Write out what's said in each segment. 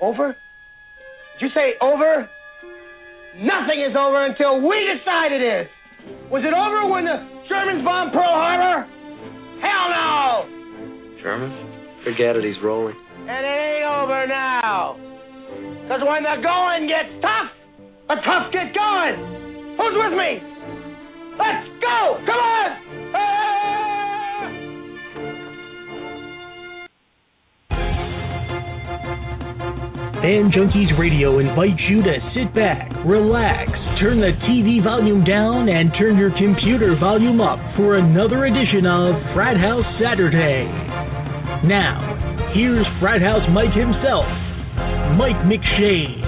Over? Did you say over? Nothing is over until we decide it is. Was it over when the Germans bombed Pearl Harbor? Hell no! Germans? Forget it, he's rolling. And it ain't over now. Because when the going gets tough, the tough get going. Who's with me? Let's go! Come on! Ah! Fan Junkies Radio invites you to sit back, relax, turn the TV volume down, and turn your computer volume up for another edition of Frat House Saturday. Now, here's Frat House Mike himself, Mike McShane.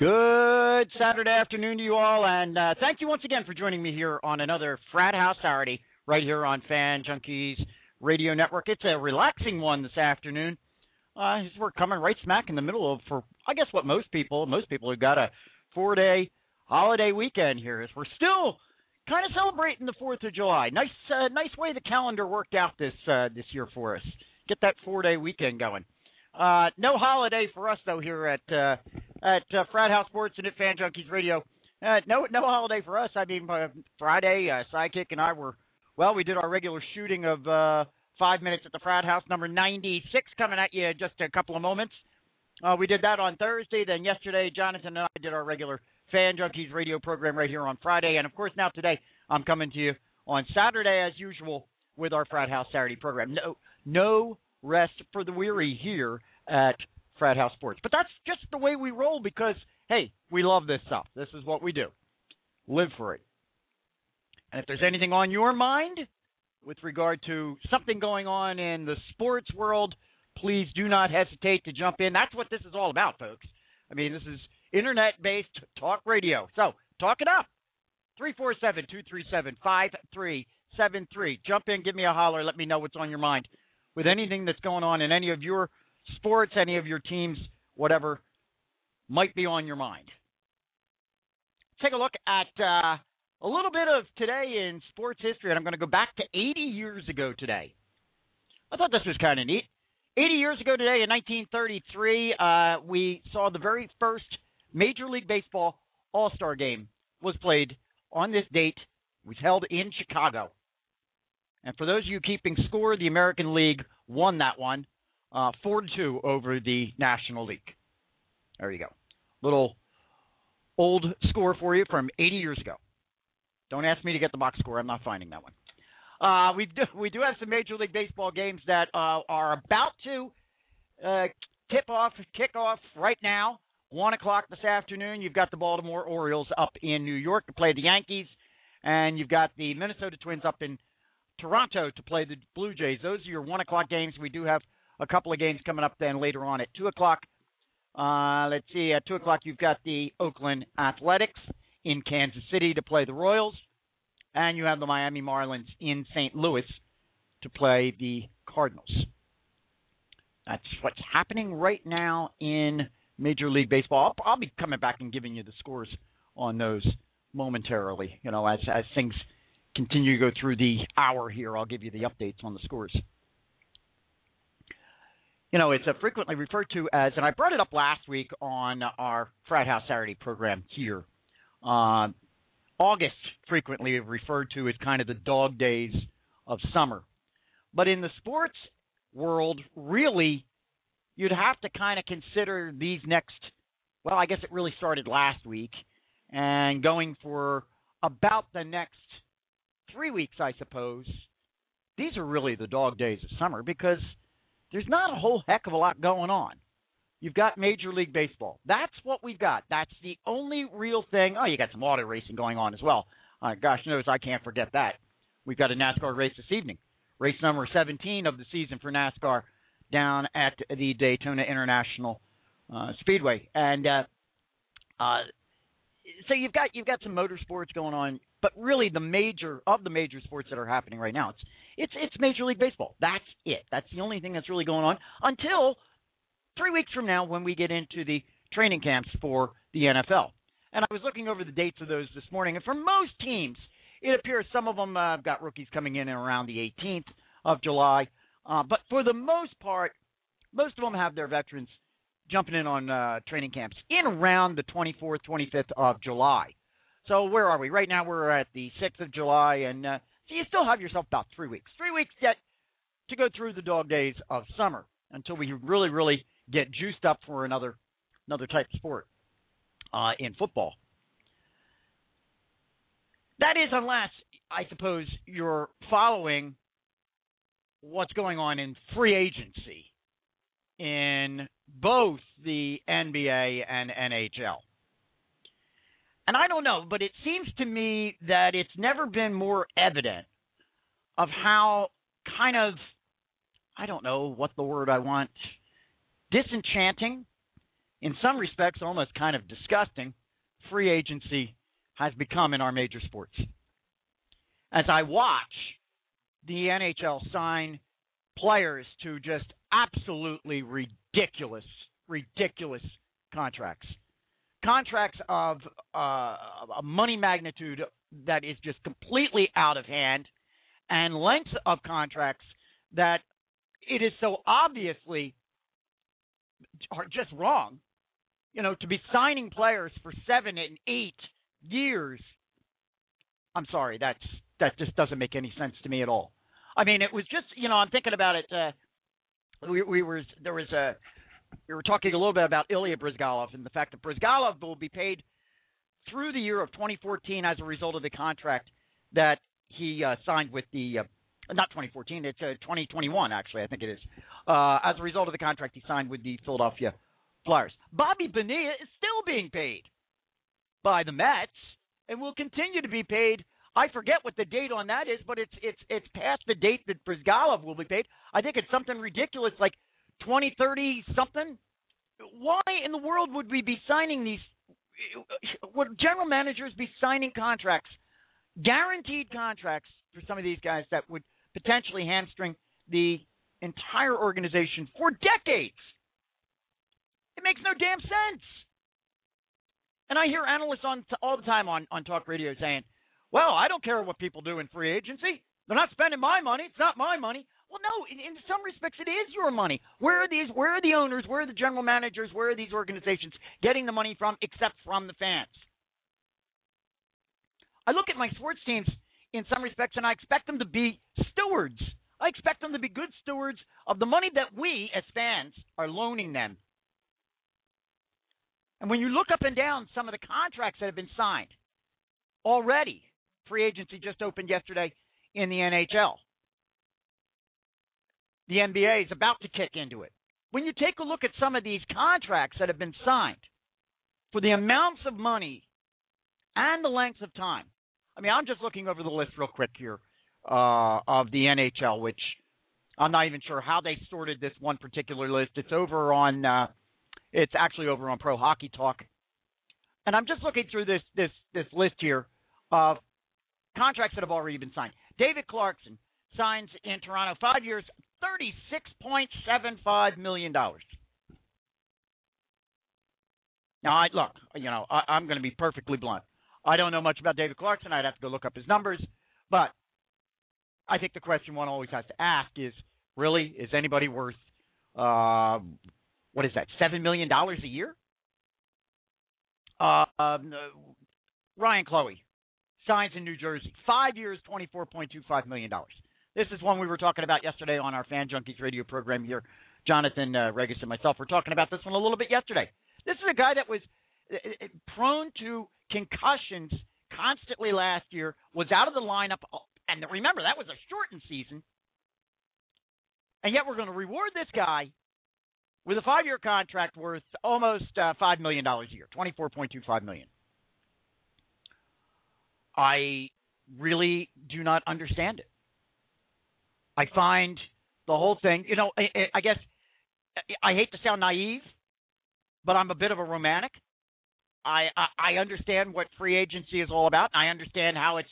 Good Saturday afternoon to you all, and uh, thank you once again for joining me here on another Frat House Saturday right here on Fan Junkies Radio Network. It's a relaxing one this afternoon. Uh, we're coming right smack in the middle of, for I guess what most people, most people who got a four-day holiday weekend here, is we're still kind of celebrating the Fourth of July. Nice, uh, nice way the calendar worked out this uh, this year for us. Get that four-day weekend going. Uh, no holiday for us though here at uh, at uh, Frat House Sports and at Fan Junkies Radio. Uh, no, no holiday for us. I mean, uh, Friday, uh, Sidekick and I were well. We did our regular shooting of uh, five minutes at the Frat House, number 96, coming at you in just a couple of moments. Uh, we did that on Thursday. Then yesterday, Jonathan and I did our regular Fan Junkies radio program right here on Friday. And of course, now today, I'm coming to you on Saturday as usual with our Frat House Saturday program. No, no rest for the weary here at Frat House Sports. But that's just the way we roll because, hey, we love this stuff. This is what we do. Live for it. And if there's anything on your mind with regard to something going on in the sports world, please do not hesitate to jump in. That's what this is all about, folks. I mean, this is internet based talk radio. So talk it up. 347 237 5373. Jump in, give me a holler, let me know what's on your mind with anything that's going on in any of your sports, any of your teams, whatever might be on your mind. Take a look at uh, a little bit of today in sports history, and I'm going to go back to 80 years ago today. I thought this was kind of neat. 80 years ago today, in 1933, uh, we saw the very first Major League Baseball All Star game was played on this date. It was held in Chicago. And for those of you keeping score, the American League won that one, uh, four to two over the National League. There you go. Little old score for you from 80 years ago. Don't ask me to get the box score. I'm not finding that one. Uh, we do we do have some Major League Baseball games that uh, are about to uh, tip off, kick off right now. One o'clock this afternoon. You've got the Baltimore Orioles up in New York to play the Yankees, and you've got the Minnesota Twins up in Toronto to play the Blue Jays. Those are your one o'clock games. We do have a couple of games coming up then later on at two o'clock. Uh, let's see, at two o'clock you've got the Oakland Athletics in Kansas City to play the Royals, and you have the Miami Marlins in St. Louis to play the Cardinals. That's what's happening right now in Major League Baseball. I'll, I'll be coming back and giving you the scores on those momentarily. You know, as as things continue to go through the hour here, I'll give you the updates on the scores. You know, it's frequently referred to as, and I brought it up last week on our Frat House Saturday program here. Uh, August frequently referred to as kind of the dog days of summer. But in the sports world, really, you'd have to kind of consider these next, well, I guess it really started last week and going for about the next three weeks, I suppose. These are really the dog days of summer because there's not a whole heck of a lot going on. You've got Major League Baseball. That's what we've got. That's the only real thing. Oh, you got some auto racing going on as well. Uh, gosh knows I can't forget that. We've got a NASCAR race this evening, race number 17 of the season for NASCAR. down at the Daytona International uh, Speedway, and uh, uh, so you've got you've got some motorsports going on, but really the major of the major sports that are happening right now, it's it's it's Major League Baseball. That's it. That's the only thing that's really going on until three weeks from now when we get into the training camps for the NFL. And I was looking over the dates of those this morning, and for most teams, it appears some of them uh, got rookies coming in around the 18th of July. Uh, but for the most part, most of them have their veterans jumping in on uh, training camps in around the 24th, 25th of July. So where are we? Right now we're at the 6th of July, and uh, so you still have yourself about three weeks. Three weeks yet to go through the dog days of summer until we really, really get juiced up for another another type of sport uh, in football. That is, unless I suppose you're following what's going on in free agency in both the NBA and NHL. And I don't know, but it seems to me that it's never been more evident of how kind of, I don't know what the word I want, disenchanting, in some respects almost kind of disgusting, free agency has become in our major sports. As I watch the NHL sign players to just absolutely ridiculous, ridiculous contracts. Contracts of uh, a money magnitude that is just completely out of hand, and lengths of contracts that it is so obviously are just wrong. You know, to be signing players for seven and eight years. I'm sorry, that's that just doesn't make any sense to me at all. I mean, it was just you know I'm thinking about it. Uh, we, we were there was a we were talking a little bit about Ilya Bryzgalov and the fact that Bryzgalov will be paid through the year of 2014 as a result of the contract that he uh, signed with the uh, not 2014 it's uh, 2021 actually I think it is uh, as a result of the contract he signed with the Philadelphia Flyers. Bobby Bonilla is still being paid by the Mets and will continue to be paid I forget what the date on that is, but it's it's it's past the date that Bryzgalov will be paid. I think it's something ridiculous like twenty thirty something. Why in the world would we be signing these? Would general managers be signing contracts, guaranteed contracts for some of these guys that would potentially hamstring the entire organization for decades? It makes no damn sense. And I hear analysts on all the time on on talk radio saying well, I don't care what people do in free agency. They're not spending my money. It's not my money. Well, no, in, in some respects, it is your money. Where are these? Where are the owners? Where are the general managers? Where are these organizations getting the money from, except from the fans? I look at my sports teams in some respects, and I expect them to be stewards. I expect them to be good stewards of the money that we, as fans, are loaning them. And when you look up and down some of the contracts that have been signed already, Free agency just opened yesterday in the NHL. The NBA is about to kick into it. When you take a look at some of these contracts that have been signed for the amounts of money and the length of time, I mean, I'm just looking over the list real quick here uh, of the NHL, which I'm not even sure how they sorted this one particular list. It's over on, uh, it's actually over on Pro Hockey Talk, and I'm just looking through this this this list here of contracts that have already been signed. David Clarkson signs in Toronto, five years, $36.75 million. Now, I, look, you know, I, I'm going to be perfectly blunt. I don't know much about David Clarkson. I'd have to go look up his numbers. But I think the question one always has to ask is really, is anybody worth, uh, what is that, $7 million a year? Uh, um, Ryane Clowe, signs in New Jersey. Five years, $24.25 million. This is one we were talking about yesterday on our Fan Junkies radio program here. Jonathan uh, Regis and myself were talking about this one a little bit yesterday. This is a guy that was uh, uh, Uh, uh, uh, prone to concussions constantly last year, was out of the lineup. And remember, that was a shortened season. And yet we're going to reward this guy with a five year contract worth almost uh, $5 million a year, 24.25 million. I really do not understand it. I find the whole thing, you know, I guess I hate to sound naive, but I'm a bit of a romantic. I, I understand what free agency is all about. I understand how it's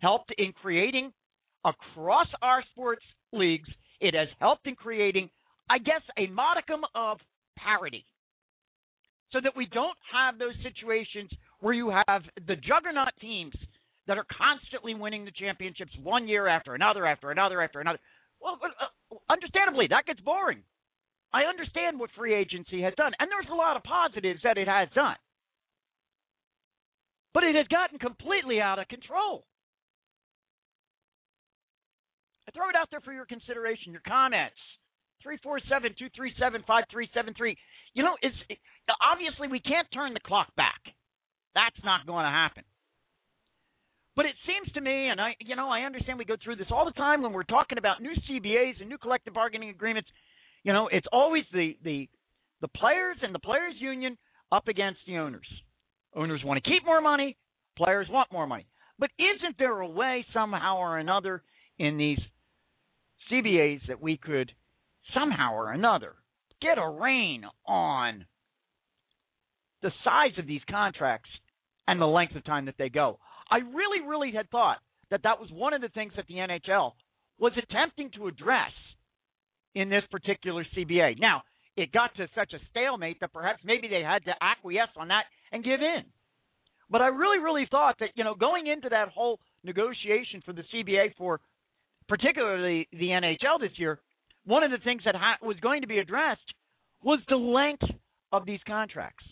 helped in creating across our sports leagues. It has helped in creating, I guess, a modicum of parity, so that we don't have those situations where you have the juggernaut teams that are constantly winning the championships one year after another, after another, after another. Well, uh, understandably, that gets boring. I understand what free agency has done, and there's a lot of positives that it has done. But it had gotten completely out of control. I throw it out there for your consideration, your comments. 347 237 5373. You know, it's it, obviously we can't turn the clock back. That's not going to happen. But it seems to me, and I, you know, I understand we go through this all the time when we're talking about new CBAs and new collective bargaining agreements. You know, it's always the the the players and the players union up against the owners. Owners want to keep more money, players want more money. But isn't there a way somehow or another in these CBAs that we could somehow or another get a rein on the size of these contracts and the length of time that they go? I really, really had thought that that was one of the things that the NHL was attempting to address in this particular CBA. Now, it got to such a stalemate that perhaps maybe they had to acquiesce on that and give in. But I really, really thought that, you know, going into that whole negotiation for the CBA for particularly the NHL this year, one of the things that ha- was going to be addressed was the length of these contracts.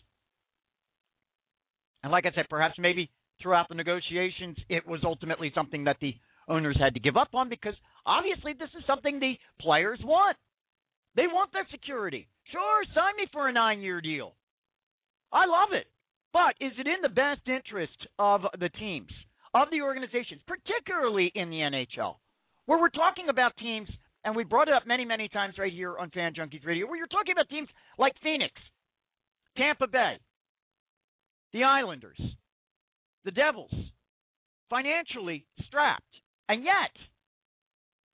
And like I said, perhaps maybe throughout the negotiations, it was ultimately something that the owners had to give up on because obviously this is something the players want. They want their security. Sure, sign me for a nine year deal. I love it. But is it in the best interest of the teams, of the organizations, particularly in the NHL, where we're talking about teams, and we brought it up many, many times right here on Fan Junkies Radio, where you're talking about teams like Phoenix, Tampa Bay, the Islanders, the Devils, financially strapped. And yet,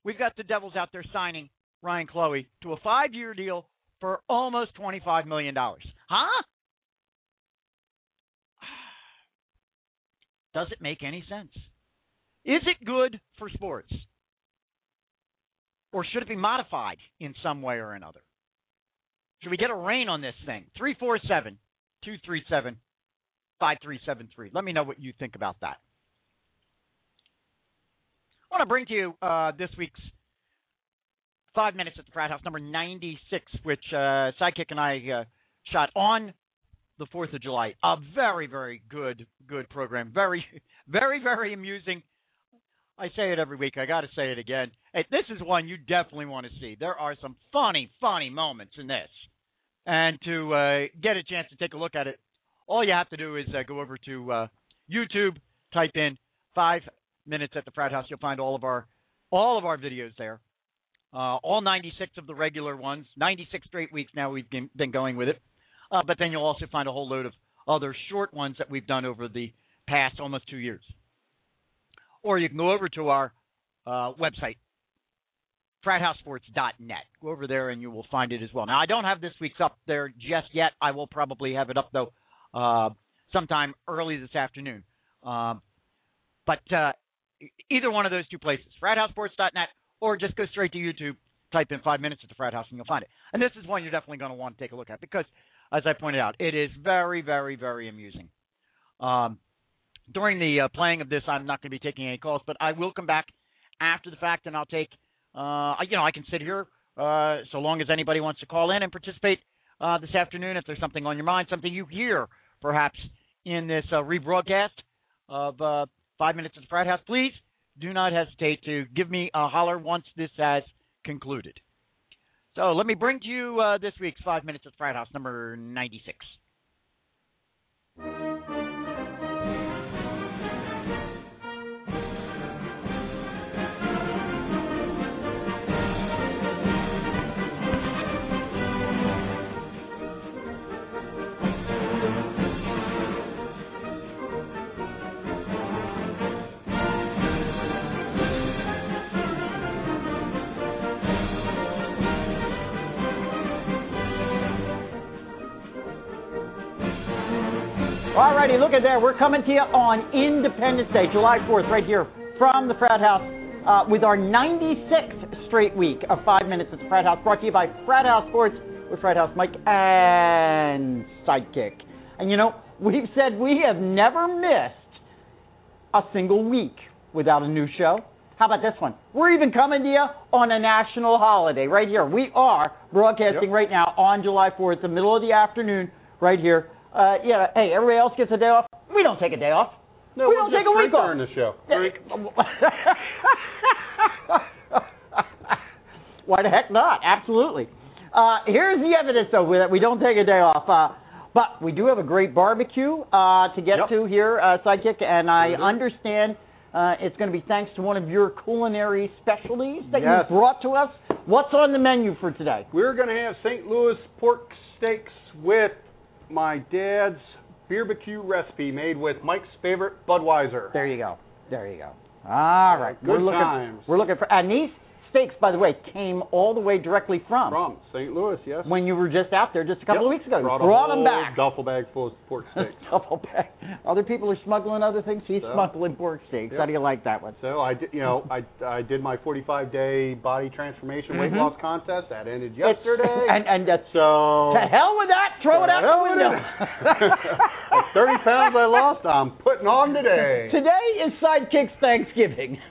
we've got the Devils out there signing Ryane Clowe to a five year deal for almost $25 million. Huh? Does it make any sense? Is it good for sports? Or should it be modified in some way or another? Should we get a rein on this thing? 347 237 5373. Let me know what you think about that. I want to bring to you uh, this week's Five Minutes at the Frat House, number 96, which uh, Sidekick and I uh, shot on the 4th of July. A very, very good, good program. Very, very, very amusing. I say it every week. I got to say it again. Hey, this is one you definitely want to see. There are some funny, funny moments in this. And to uh, get a chance to take a look at it, all you have to do is uh, go over to uh, YouTube, type in five minutes at the frat house. You'll find all of our all of our videos there. Uh, all 96 of the regular ones, 96 straight weeks now we've been going with it. Uh, but then you'll also find a whole load of other short ones that we've done over the past almost two years. Or you can go over to our uh, website, frathousesports.net. Go over there and you will find it as well. Now, I don't have this week's up there just yet. I will probably have it up, though, uh, sometime early this afternoon. Um, but uh, either one of those two places, frathousesports.net, or just go straight to YouTube, type in five minutes at the frat house, and you'll find it. And this is one you're definitely going to want to take a look at because, as I pointed out, it is very, very, very amusing. Um, during the uh, playing of this, I'm not going to be taking any calls, but I will come back after the fact, and I'll take. Uh, you know, I can sit here uh, so long as anybody wants to call in and participate uh, this afternoon. If there's something on your mind, something you hear perhaps in this uh, rebroadcast of uh, Five Minutes at the Frat House, please do not hesitate to give me a holler once this has concluded. So let me bring to you uh, this week's Five Minutes at the House, number 96. Alrighty, look at there. We're coming to you on Independence Day, July 4th, right here from the Frat House uh, with our 96th straight week of five minutes at the Frat House, brought to you by Frat House Sports with Frat House Mike and Sidekick. And you know, we've said we have never missed a single week without a new show. How about this one? We're even coming to you on a national holiday right here. We are broadcasting Yep. right now on July 4th, the middle of the afternoon, right here. Uh, yeah, hey, everybody else gets a day off. We don't take a day off. No, we we'll don't take a week off. during the show. Why the heck not? Absolutely. Uh, here's the evidence, though, that we don't take a day off. Uh, but we do have a great barbecue uh, to get Yep. to here, uh, Sidekick, and I Mhm. understand uh, it's going to be thanks to one of your culinary specialties that Yes. you brought to us. What's on the menu for today? We're going to have St. Louis pork steaks with my dad's barbecue recipe made with Mike's favorite Budweiser. There you go. There you go. All right. Good we're looking, times. We're looking for, and these steaks, by the way, came all the way directly from, From St. Louis, yes. when you were just out there just a couple Yep. of weeks ago. You Brought, a brought them back. duffel bag full of pork steaks. Double back. Other people are smuggling other things. He's So? smuggling pork steaks. Yep. How do you like that one? so I did, you know, I I did my 45 day body transformation weight Mhm. loss contest. That ended yesterday. and and that's so to hell with that. Throw it out the window. 30 pounds I lost, I'm putting on today. Today is Sidekick's Thanksgiving.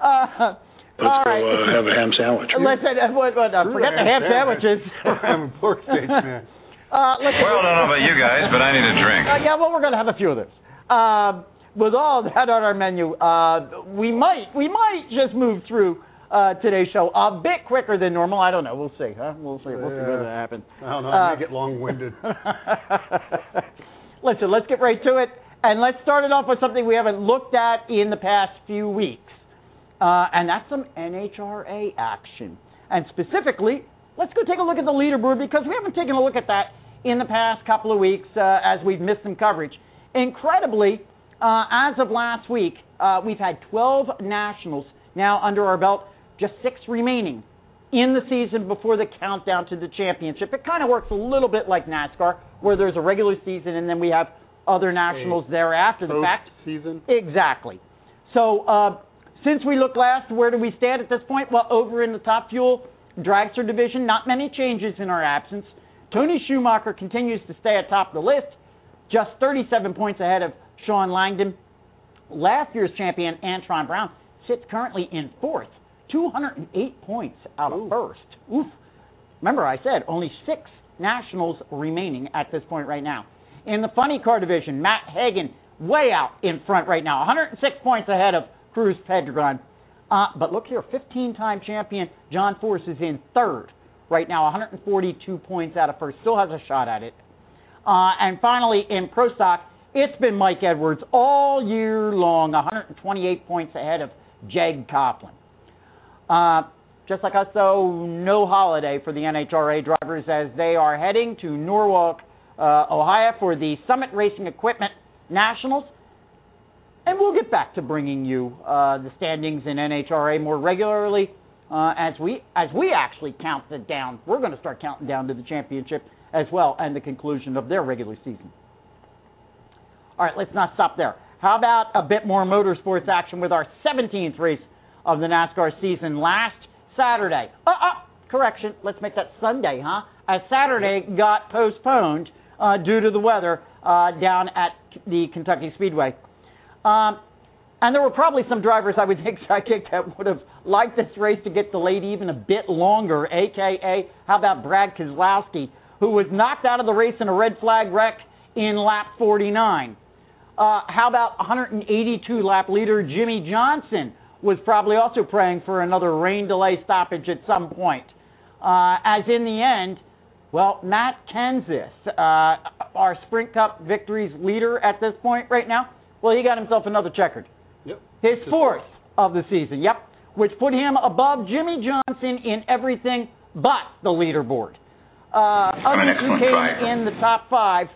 uh, Let's all go right. uh, have a ham sandwich. Listen, uh, what, what, uh, forget the ham sandwiches. We're having pork steaks, man. Uh, listen, Well, I don't know about you guys, but I need a drink. Uh, yeah, well, we're going to have a few of those. Um, with all that on our menu, uh, we might we might just move through uh, today's show a bit quicker than normal. I don't know. We'll see. Huh? We'll see. We'll see Yeah. what happens. I don't know. Uh, I may get long-winded. Listen, let's get right to it, and let's start it off with something we haven't looked at in the past few weeks, uh, and that's some NHRA action. And specifically, let's go take a look at the leaderboard because we haven't taken a look at that in the past couple of weeks uh, as we've missed some coverage. Incredibly, uh, as of last week, uh, we've had 12 nationals now under our belt, just six remaining in the season before the countdown to the championship. It kind of works a little bit like NASCAR, where there's a regular season and then we have other nationals there after the fact. season. Exactly. So, uh, since we looked last, where do we stand at this point? Well, over in the top fuel dragster division, not many changes in our absence. Tony Schumacher continues to stay atop the list, just 37 points ahead of Shawn Langdon. Last year's champion, Antron Brown, sits currently in fourth, 208 points out of Ooh. first. Oof. Remember, I said only six nationals remaining at this point right now. In the funny car division, Matt Hagan way out in front right now, 106 points ahead of Cruz Pedregon. Uh, but look here, 15-time champion John Force is in third right now, 142 points out of first. Still has a shot at it. Uh, and finally, in Pro Stock, it's been Mike Edwards all year long, 128 points ahead of Jeg Coughlin. Uh, just like us, though, no holiday for the NHRA drivers as they are heading to Norwalk, uh, Ohio for the Summit Racing Equipment Nationals. And we'll get back to bringing you uh, the standings in NHRA more regularly uh, as we as we actually count it down. We're going to start counting down to the championship as well and the conclusion of their regular season. All right, let's not stop there. How about a bit more motorsports action with our 17th race of the NASCAR season last Saturday? Uh, uh, correction. Let's make that Sunday, huh? As Saturday got postponed uh, due to the weather uh, down at the Kentucky Speedway. Um, and there were probably some drivers I would think sidekick that would have liked this race to get delayed even a bit longer. AKA, how about Brad Keselowski, who was knocked out of the race in a red flag wreck in lap 49. Uh, how about 182 lap leader Jimmie Johnson was probably also praying for another rain delay stoppage at some point. Uh, as in the end, well, Matt Kenseth, uh, our Sprint Cup victories leader at this point right now, well, he got himself another checkered. Yep. His fourth of the season, yep, which put him above Jimmie Johnson in everything but the leaderboard. Uh, an others who came driver. in the top five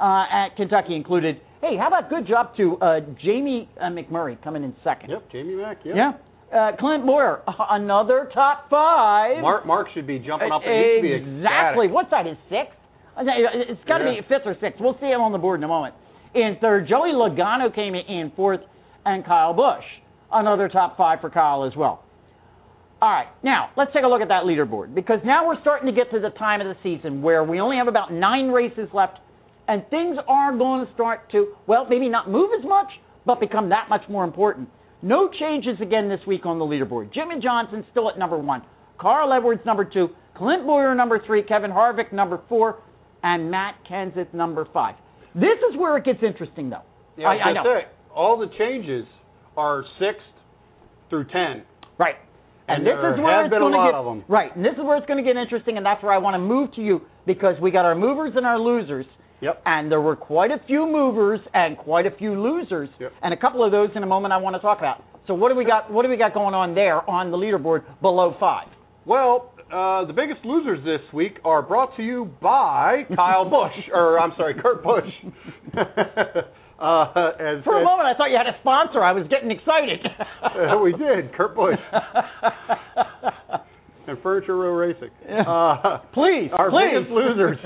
uh, at Kentucky included, hey, how about good job to uh, Jamie uh, McMurray coming in second? Yep. Jamie Mack. Yep. Yeah. Uh, Clint Bowyer, another top five. Mark Mark should be jumping up. and he should be exactly. ecstatic. What's that? His sixth? Uh, It's got to Yeah. be fifth or sixth. We'll see him on the board in a moment. In third, Joey Logano came in fourth, and Kyle Busch, another top five for Kyle as well. All right, now let's take a look at that leaderboard because now we're starting to get to the time of the season where we only have about nine races left, and things are going to start to, well, maybe not move as much, but become that much more important. No changes again this week on the leaderboard. Jimmie Johnson still at number one, Carl Edwards number two, Clint Bowyer number three, Kevin Harvick number four, and Matt Kenseth number five. This is where it gets interesting, though. Yeah, I, I know. it. All the changes are sixth through ten. Right. And, And this is where have it's been a going to lot get right. And this is where it's going to get interesting, and that's where I want to move to you because we got our movers and our losers. Yep. And there were quite a few movers and quite a few losers, Yep. and a couple of those in a moment I want to talk about. So what do we got? What do we got going on there on the leaderboard below five? Well, uh, the biggest losers this week are brought to you by Kyle Busch, or I'm sorry, Kurt Busch. uh, as, For a as- moment, I thought you had a sponsor. I was getting excited. Uh, we did, Kurt Busch and Furniture Row Racing. Uh, please, our please. biggest losers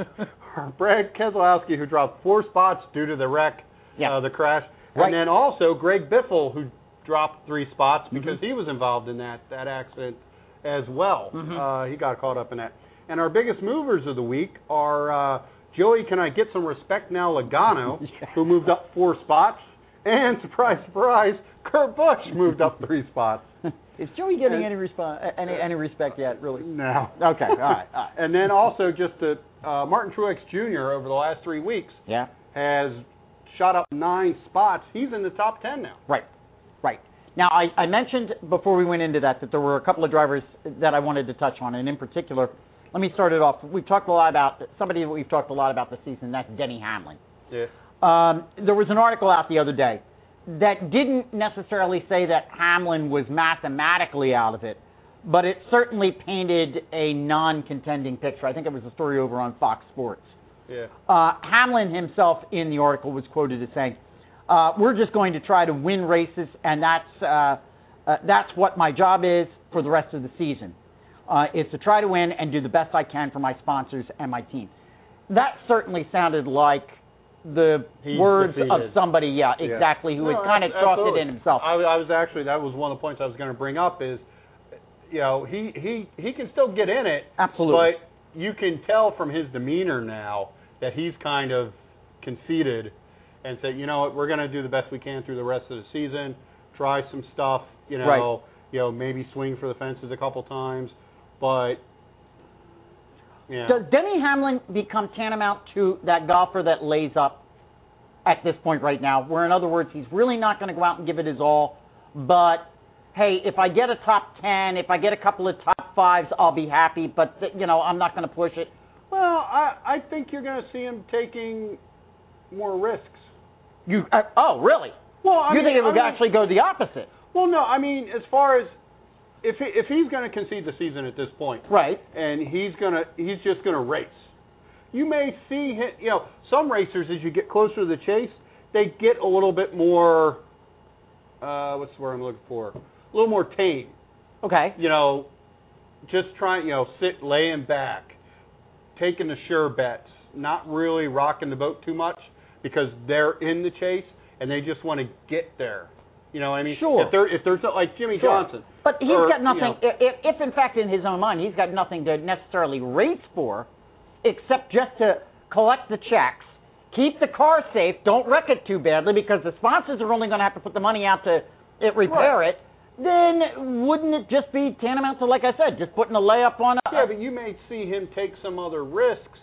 are Brad Keselowski, who dropped four spots due to the wreck, Yeah. uh, the crash, Right. and then also Greg Biffle, who dropped three spots Mm-hmm. because he was involved in that that accident as well. Mhm. Uh, he got caught up in that. And our biggest movers of the week are uh, Joey. Can I get some respect now? Logano, Yeah. who moved up four spots, and surprise, surprise, Kurt Busch moved up three spots. Is Joey getting And- any response, any any respect yet? Really? No. Okay. All right. All right. And then also just to, uh, Martin Truex Jr. over the last three weeks Yeah. has shot up nine spots. He's in the top ten now. Right, right. Now, I, I mentioned before we went into that that there were a couple of drivers that I wanted to touch on, and in particular, let me start it off. We've talked a lot about somebody that we've talked a lot about this season. That's Denny Hamlin. Yeah. Um, there was an article out the other day that didn't necessarily say that Hamlin was mathematically out of it, but it certainly painted a non-contending picture. I think it was a story over on Fox Sports. Yeah. Uh, Hamlin himself in the article was quoted as saying, uh, "We're just going to try to win races, and that's uh, uh, that's what my job is for the rest of the season. Uh, is to try to win and do the best I can for my sponsors and my team." That certainly sounded like the He's words of somebody, yeah, Yeah. exactly, who No, had kind of abs- chalked it in himself. I, I was actually that was one of the points I was going to bring up is, you know, he he he can still get in it, Absolutely. but you can tell from his demeanor now that he's kind of conceited and say, you know what, we're going to do the best we can through the rest of the season, try some stuff, you know, Right. you know, maybe swing for the fences a couple times, but yeah. Does Denny Hamlin become tantamount to that golfer that lays up at this point right now? Where, in other words, he's really not going to go out and give it his all, but hey, if I get a top ten, if I get a couple of top fives, I'll be happy. But th- you know, I'm not going to push it. Well, I I think you're going to see him taking more risks. You uh, oh really? Well, I you mean, think it would I mean- actually go the opposite, Well, no, I mean, as far as if he, if he's going to concede the season at this point, right? and he's gonna he's just going to race, you may see him. You know, some racers as you get closer to the chase, they get a little bit more. Uh, what's the word I'm looking for? A little more tame. Okay. You know, just trying. You know, sit laying back, taking the sure bets, not really rocking the boat too much because they're in the chase and they just want to get there. You know what I mean? Sure. If they're if there's not like Jimmie Sure. Johnson. But he's or, got you nothing. know, if, if in fact in his own mind he's got nothing to necessarily race for, except just to collect the checks, keep the car safe, don't wreck it too badly because the sponsors are only going to have to put the money out to it repair it. Then wouldn't it just be tantamount to, like I said, just putting a layup on? A, Yeah, but you may see him take some other risks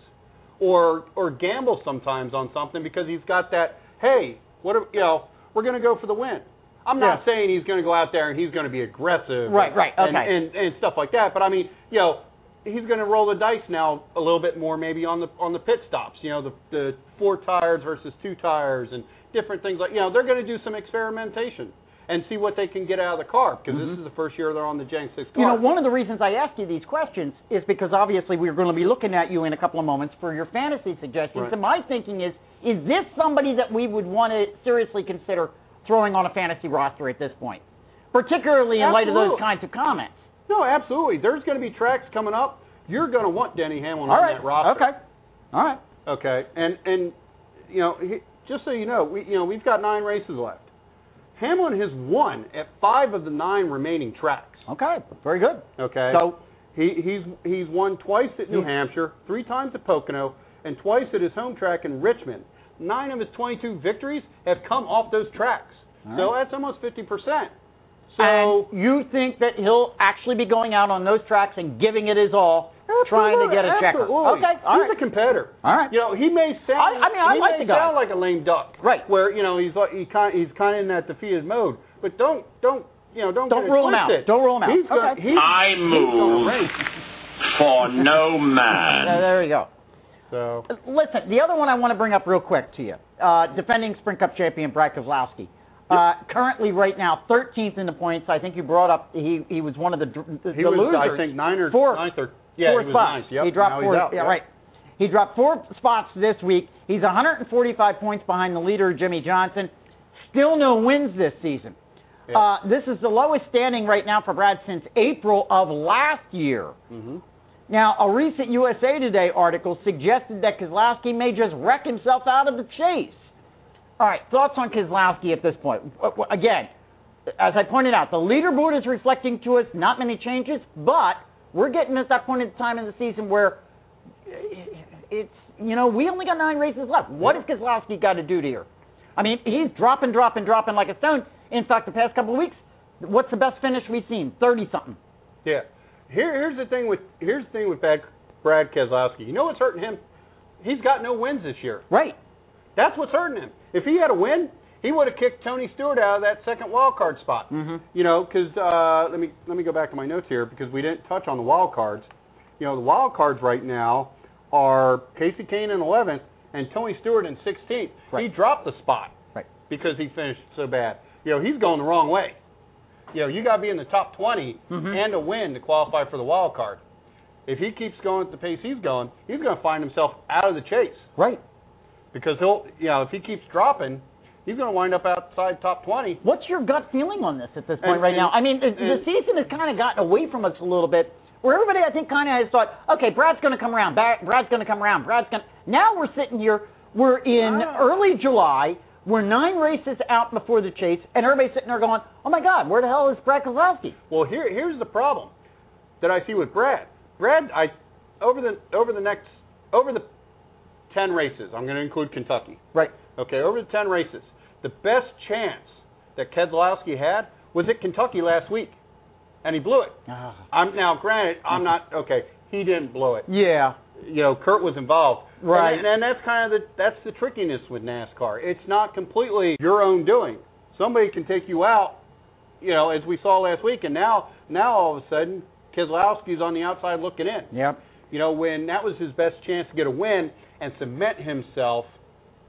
or or gamble sometimes on something because he's got that. Hey, what are, you know? We're going to go for the win. I'm not Yeah. saying he's going to go out there and he's going to be aggressive, Right, right, and, okay. and and stuff like that. But I mean, you know, he's going to roll the dice now a little bit more, maybe on the on the pit stops. You know, the the four tires versus two tires and different things like. You know, they're going to do some experimentation and see what they can get out of the car because this is the first year they're on the Gen 6 car. Mm-hmm. You know, one of the reasons I ask you these questions is because obviously we're going to be looking at you in a couple of moments for your fantasy suggestions. Right. And my thinking is, is this somebody that we would want to seriously consider throwing on a fantasy roster at this point? Particularly in light of those kinds of comments. No, absolutely. There's going to be tracks coming up. You're going to want Denny Hamlin All on right. that roster. Okay. All right. Okay, and and you know, he, just so you know, we you know we've got nine races left. Hamlin has won at five of the nine remaining tracks. Okay, very good. Okay, So he he's he's won twice at New hmm. Hampshire, three times at Pocono, and twice at his home track in Richmond. Nine of his 22 victories have come off those tracks. All So that's almost 50 percent. So and you think that he'll actually be going out on those tracks and giving it his all, trying to get a checker? Absolutely. Okay, all he's right. a competitor. All right. You know, he may sound. I- I mean, I he like may the guy. sound like a lame duck. Right. Where you know he's like he kind he's kind of in that defeated mode. But don't don't you know don't Don't rule him out. twisted. Don't rule him out. He's gonna, Okay. he's, I move for no man. there you go. So Listen, the other one I want to bring up real quick to you. Uh, defending Sprint Cup champion Brad Kozlowski. Uh, currently, right now, 13th in the points. I think you brought up he he was one of the dr- the, he the was losers. I think nine or Fourth. ninth or yeah four he spots. Yep. He dropped now four. Yeah, Yep. right. He dropped four spots this week. He's 145 points behind the leader, Jimmie Johnson. Still no wins this season. Yeah. Uh, this is the lowest standing right now for Brad since April of last year. hmm Now, a recent USA Today article suggested that Kozlowski may just wreck himself out of the chase. All right, thoughts on Kozlowski at this point? Again, as I pointed out, the leaderboard is reflecting to us not many changes, but we're getting at that point in time in the season where it's, you know, we only got nine races left. What has Kozlowski got to do to here? I mean, he's dropping, dropping, dropping like a stone. In fact, the past couple of weeks, what's the best finish we've seen? 30 something. Yeah. Here, here's the thing with here's the thing with Brad, Brad Keselowski. You know what's hurting him? He's got no wins this year. Right. That's what's hurting him. If he had a win, he would have kicked Tony Stewart out of that second wild card spot. Mm-hmm. You know, because uh, let me let me go back to my notes here because we didn't touch on the wild cards. You know, the wild cards right now are Kasey Kahne in 11th and Tony Stewart in 16th. Right. He dropped the spot Right. because he finished so bad. You know, he's going the wrong way. You know, you got to be in the top 20 Mhm. and a win to qualify for the wild card. If he keeps going at the pace he's going, he's going to find himself out of the chase Right. because he'll, you know, if he keeps dropping, he's going to wind up outside top 20. What's your gut feeling on this at this point And- right and- now? I mean, the, the season has kind of gotten away from us a little bit, where everybody I think kind of has thought, okay, Brad's going to come around, Brad's going to come around, Brad's going. to Now we're sitting here, we're in Ah. early July, we're nine races out before the chase, and everybody's sitting there going, oh my God, where the hell is Brad Kozlowski? Well, here here's the problem that I see with Brad. Brad, I over the over the next over the 10 races, I'm going to include Kentucky. Right. Okay, over the 10 races, the best chance that Keselowski had was at Kentucky last week, and he blew it. Ah. I'm now granted, I'm not okay. He didn't blow it. Yeah. You know, Kurt was involved. Right. And, and that's kind of the that's the trickiness with NASCAR. It's not completely your own doing. Somebody can take you out. You know, as we saw last week, and now now all of a sudden Keselowski's on the outside looking in. Yep. You know, when that was his best chance to get a win and cement himself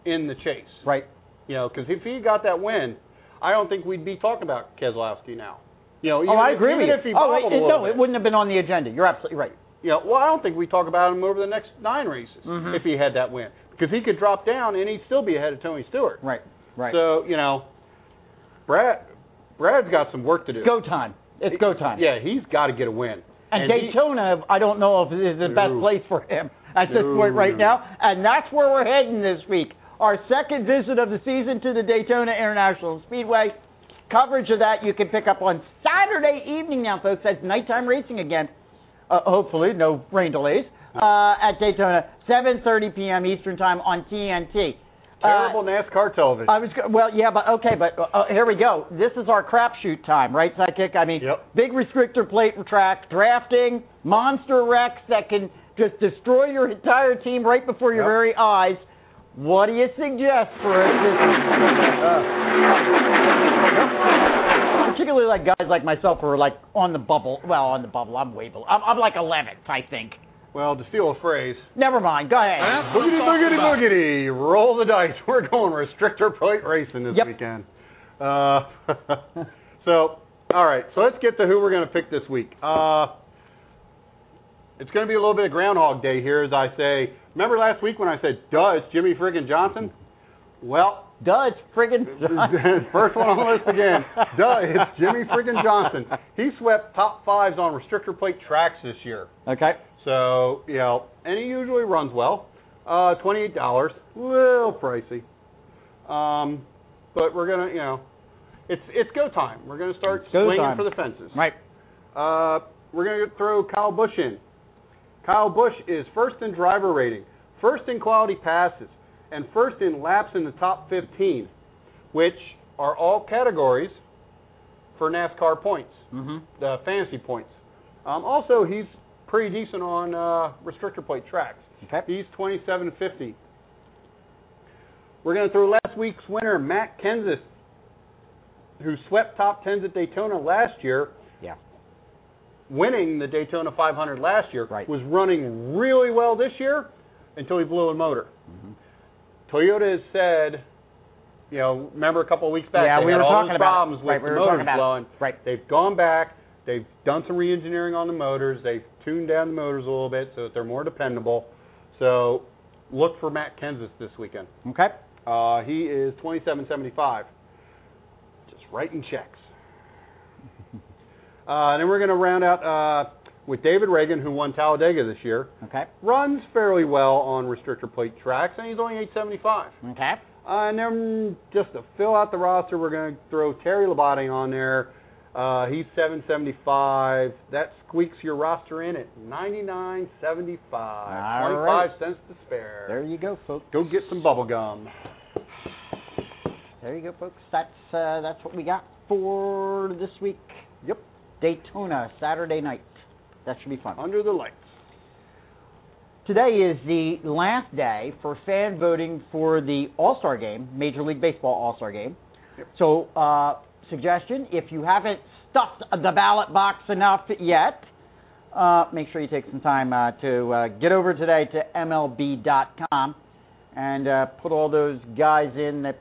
in the chase. Right. You know, because if he got that win, I don't think we'd be talking about Keselowski now. You know, even oh, I agree even with if he you. Oh, bobbled it, no, bit. it wouldn't have been on the agenda. You're absolutely right. You know, well, I don't think we talk about him over the next nine races Mhm. if he had that win because he could drop down and he'd still be ahead of Tony Stewart. Right. Right. So you know, Brad, Brad's got some work to do. go time. It's go time. Yeah, he's got to get a win. And, he- Daytona, I don't know if it is the best No. place for him at this No, point right no. now. And that's where we're heading this week. Our second visit of the season to the Daytona International Speedway. Coverage of that you can pick up on Saturday evening now, folks. That's nighttime racing again. Uh, hopefully, no rain delays. Uh, at Daytona, 7:30 p.m. Eastern Time on TNT. Uh, terrible NASCAR television. I was well, yeah, but okay, but uh, here we go. This is our crapshoot time, right, sidekick? I mean, Yep. big restrictor plate track, drafting, monster wrecks that can just destroy your entire team right before your Yep. very eyes. What do you suggest for us this? Particularly like guys like myself who are like on the bubble. Well, on the bubble, I'm way below. I'm, I'm like 11th, I think. well, to steal a phrase, Never mind. Go ahead. boogity boogity boogity, roll the dice. We're going restrictor plate racing this Yep. weekend. Uh, so, all right. So let's get to who we're going to pick this week. Uh, it's going to be a little bit of Groundhog Day here, as I say. Remember last week when I said, "Duh, it's Jimmie friggin' Johnson"? Well, Duh, it's friggin' First one on the list again. Duh, it's Jimmie friggin' Johnson. He swept top fives on restrictor plate tracks this year. Okay. So, you know, and he usually runs well. Uh, twenty-eight dollars, a little pricey. Um, but we're gonna, you know, it's it's go time. We're gonna start It's go swinging time. for the fences. Right. Uh, we're gonna throw Kyle Busch in. Kyle Busch is first in driver rating, first in quality passes, and first in laps in the top 15, which are all categories for NASCAR points, Mm-hmm. the fantasy points. Um, also, he's pretty decent on uh, restrictor plate tracks. Okay. He's 2750. We're going to throw last week's winner, Matt Kenseth, who swept top tens at Daytona last year. Winning the Daytona 500 last year, Right. was running really well this year until he blew a motor. Mm-hmm. Toyota has said, you know, remember a couple of weeks back, Yeah, they we had were all talking those about it. problems with Right, we motors about blowing. Right. They've gone back. They've done some re-engineering on the motors. They've tuned down the motors a little bit so that they're more dependable. So look for Matt Kenseth this weekend. Okay. Uh, he is 27.75. Just writing checks. Uh, then we're going to round out uh, with David Ragan, who won Talladega this year. Okay. Runs fairly well on restrictor plate tracks, and he's only 875. Okay. Uh, and then just to fill out the roster, we're going to throw Terry Labonte on there. Uh, he's 775. That squeaks your roster in at 99.75. 25 right. cents to spare. There you go, folks. Go get some bubble gum. There you go, folks. That's uh, that's what we got for this week. Yep. Daytona Saturday night. That should be fun. Under the lights. Today is the last day for fan voting for the All Star Game, Major League Baseball All Star Game. Yep. So, uh, suggestion: if you haven't stuffed the ballot box enough yet, uh, make sure you take some time uh, to uh, get over today to MLB.com and uh, put all those guys in that.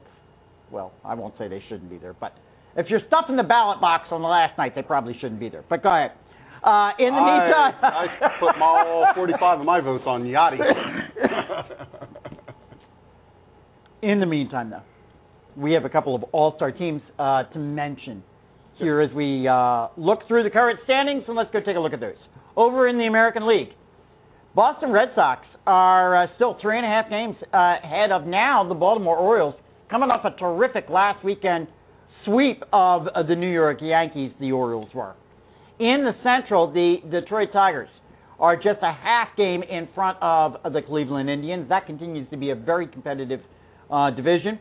Well, I won't say they shouldn't be there, but if you're stuffing the ballot box on the last night, they probably shouldn't be there. But go ahead. Uh, in the meantime, I, I put my, all 45 of my votes on Yadi. In the meantime, though, we have a couple of all-star teams uh, to mention here as we uh, look through the current standings, and let's go take a look at those. Over in the American League, Boston Red Sox are uh, still three and a half games uh, ahead of now the Baltimore Orioles, coming off a terrific last weekend sweep of uh, the New York Yankees. The Orioles were in the Central. The Detroit Tigers are just a half game in front of the Cleveland Indians. That continues to be a very competitive uh, division.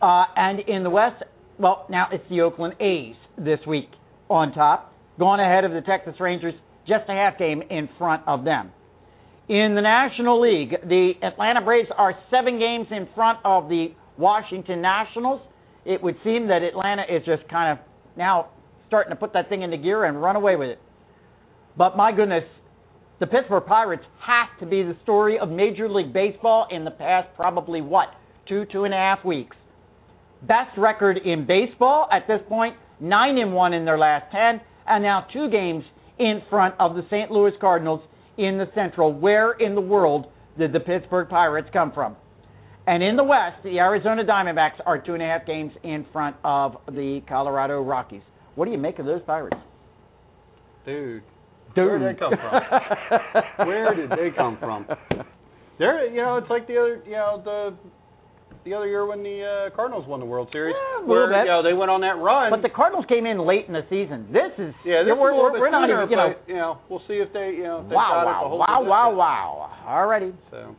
Uh, and in the West, well, now it's the Oakland A's this week on top, going ahead of the Texas Rangers, just a half game in front of them. In the National League, the Atlanta Braves are seven games in front of the Washington Nationals. It would seem that Atlanta is just kind of now starting to put that thing into gear and run away with it. But my goodness, the Pittsburgh Pirates have to be the story of Major League Baseball in the past probably what? Two, two and a half weeks. Best record in baseball at this point, nine and one in their last ten, and now two games in front of the St. Louis Cardinals in the Central. Where in the world did the Pittsburgh Pirates come from? And in the West, the Arizona Diamondbacks are two and a half games in front of the Colorado Rockies. What do you make of those Pirates? Dude, Dude. Where did they come from? Where did they come from? They're, you know, it's like the other, you know, the the other year when the uh, Cardinals won the World Series, Yeah, where you know they went on that run. But the Cardinals came in late in the season. This is yeah, this we're, is a we're, we're not even, you know. but, you know, we'll see if they, you know, if Wow, got it to wow, wow, wow, wow. Alrighty. So,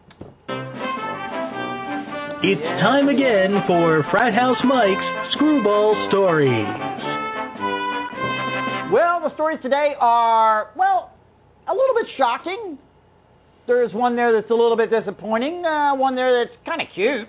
It's time again for Frat House Mike's Screwball Stories. Well, the stories today are, well, a little bit shocking. There's one there that's a little bit disappointing, uh, one there that's kind of cute.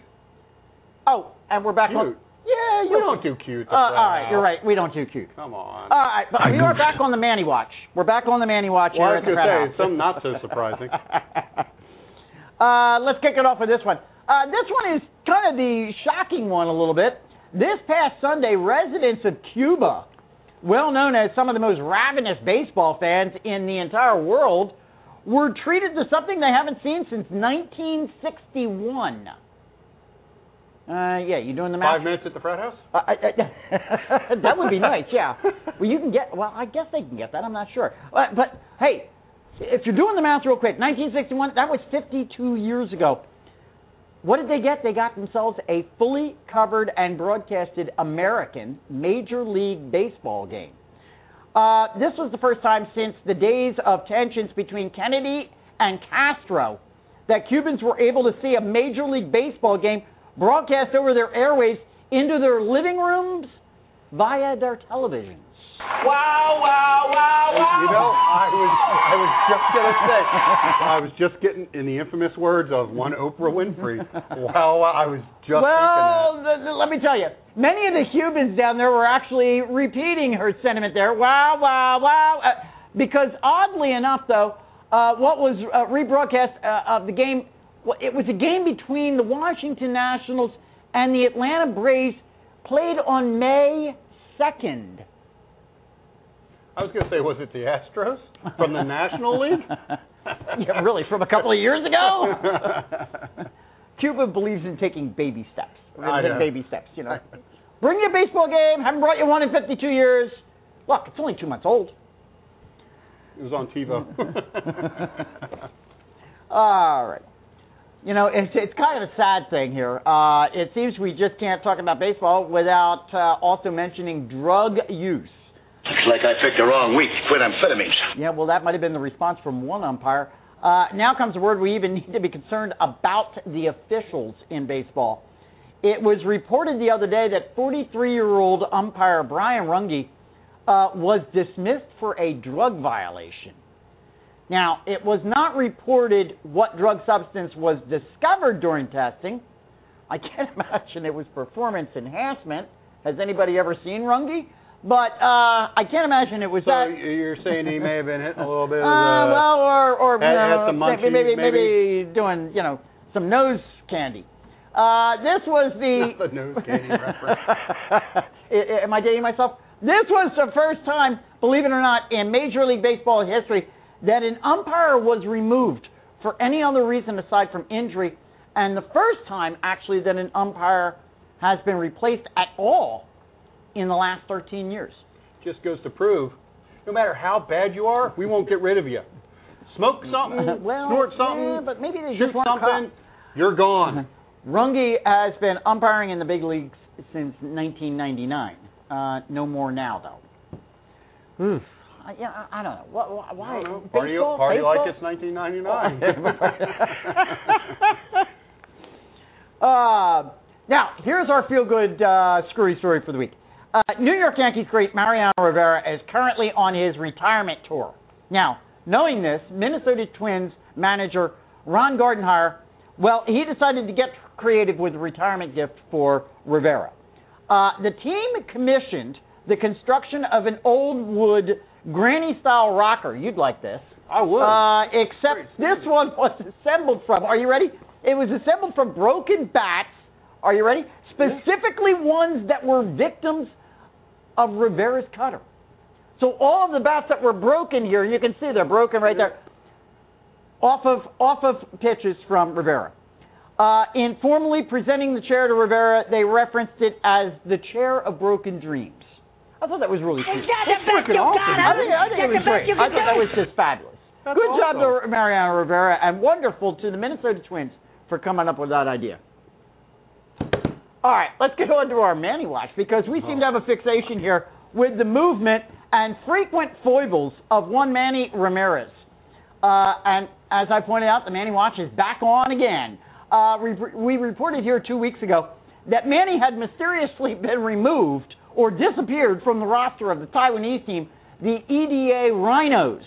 Oh, and we're back on. Cute? Yeah, we you don't do cute. Uh, all right, you're right. We don't do cute. Come on. All right, but we are back on the Manny Watch. We're back on the Manny Watch well, here I at the Frat say House. something not so surprising. uh, let's kick it off with this one. Uh, this one is kind of the shocking one a little bit. This past Sunday, residents of Cuba, well known as some of the most ravenous baseball fans in the entire world, were treated to something they haven't seen since 1961. Uh, yeah, you doing the math? Five minutes at the frat house. Uh, I, I, that would be nice, yeah. Well, you can get. Well, I guess they can get that. I'm not sure. But, but hey, if you're doing the math real quick, 1961, that was 52 years ago. What did they get? They got themselves a fully covered and broadcasted American Major League Baseball game. Uh, this was the first time since the days of tensions between Kennedy and Castro that Cubans were able to see a Major League Baseball game broadcast over their airwaves into their living rooms via their televisions. Wow, wow, wow, wow. You know, I was I was just gonna say I was just getting in the infamous words of one Oprah Winfrey. Wow, wow I was just well, th- th- let me tell you, many of the Cubans down there were actually repeating her sentiment there. Wow, wow, wow. Uh, because oddly enough, though, uh, what was uh, rebroadcast uh, of the game, well, it was a game between the Washington Nationals and the Atlanta Braves, played on May second. I was going to say, was it the Astros from the National League? yeah, really, from a couple of years ago. Cuba believes in taking baby steps. Know. Baby steps, you know. Bring you a baseball game. Haven't brought you one in 52 years. Look, it's only two months old. It was on TiVo. All right. You know, it's it's kind of a sad thing here. Uh, it seems we just can't talk about baseball without uh, also mentioning drug use. Looks like I picked the wrong week to quit amphetamines. Yeah, well, that might have been the response from one umpire. Uh, now comes the word we even need to be concerned about the officials in baseball. It was reported the other day that 43 year old umpire Brian Runge uh, was dismissed for a drug violation. Now, it was not reported what drug substance was discovered during testing. I can't imagine it was performance enhancement. Has anybody ever seen Runge? But uh, I can't imagine it was so that. you're saying he may have been hitting a little bit of Uh, well, or or had- you know, some maybe, munchies, maybe maybe? maybe doing you know some nose candy. Uh, this was the. Not the nose candy reference. Am I dating myself? This was the first time, believe it or not, in Major League Baseball history that an umpire was removed for any other reason aside from injury, and the first time actually that an umpire has been replaced at all in the last 13 years. Just goes to prove, no matter how bad you are, we won't get rid of you. Smoke something, well, snort something, yeah, but maybe they shoot just weren't something, caught. you're gone. Runge has been umpiring in the big leagues since 1999. Uh, no more now, though. Oof. I, yeah, I, I don't know. Why? why, why? I don't know. Party, Baseball? party like Baseball? it's 1999. uh, now, here's our feel good uh, screwy story for the week. Uh, New York Yankees great Mariano Rivera is currently on his retirement tour. Now, knowing this, Minnesota Twins manager Ron Gardenhire, well, he decided to get creative with a retirement gift for Rivera. Uh, the team commissioned the construction of an old wood granny style rocker. You'd like this. I would. Uh, except this one was assembled from, are you ready? It was assembled from broken bats. Are you ready? Specifically ones that were victims of Rivera's cutter. So all of the bats that were broken here, you can see they're broken right there, off of off of pitches from Rivera. Uh, in formally presenting the chair to Rivera, they referenced it as the chair of broken dreams. I thought that was really cute. got the best you got, I think, I think it was That's the best great. I thought that was just fabulous. That's Good job awesome. to Mariano Rivera, and wonderful to the Minnesota Twins for coming up with that idea. All right, let's get on to our Manny Watch because we seem to have a fixation here with the movement and frequent foibles of one Manny Ramirez. Uh, and as I pointed out, the Manny Watch is back on again. Uh, we, we reported here two weeks ago that Manny had mysteriously been removed or disappeared from the roster of the Taiwanese team, the EDA Rhinos,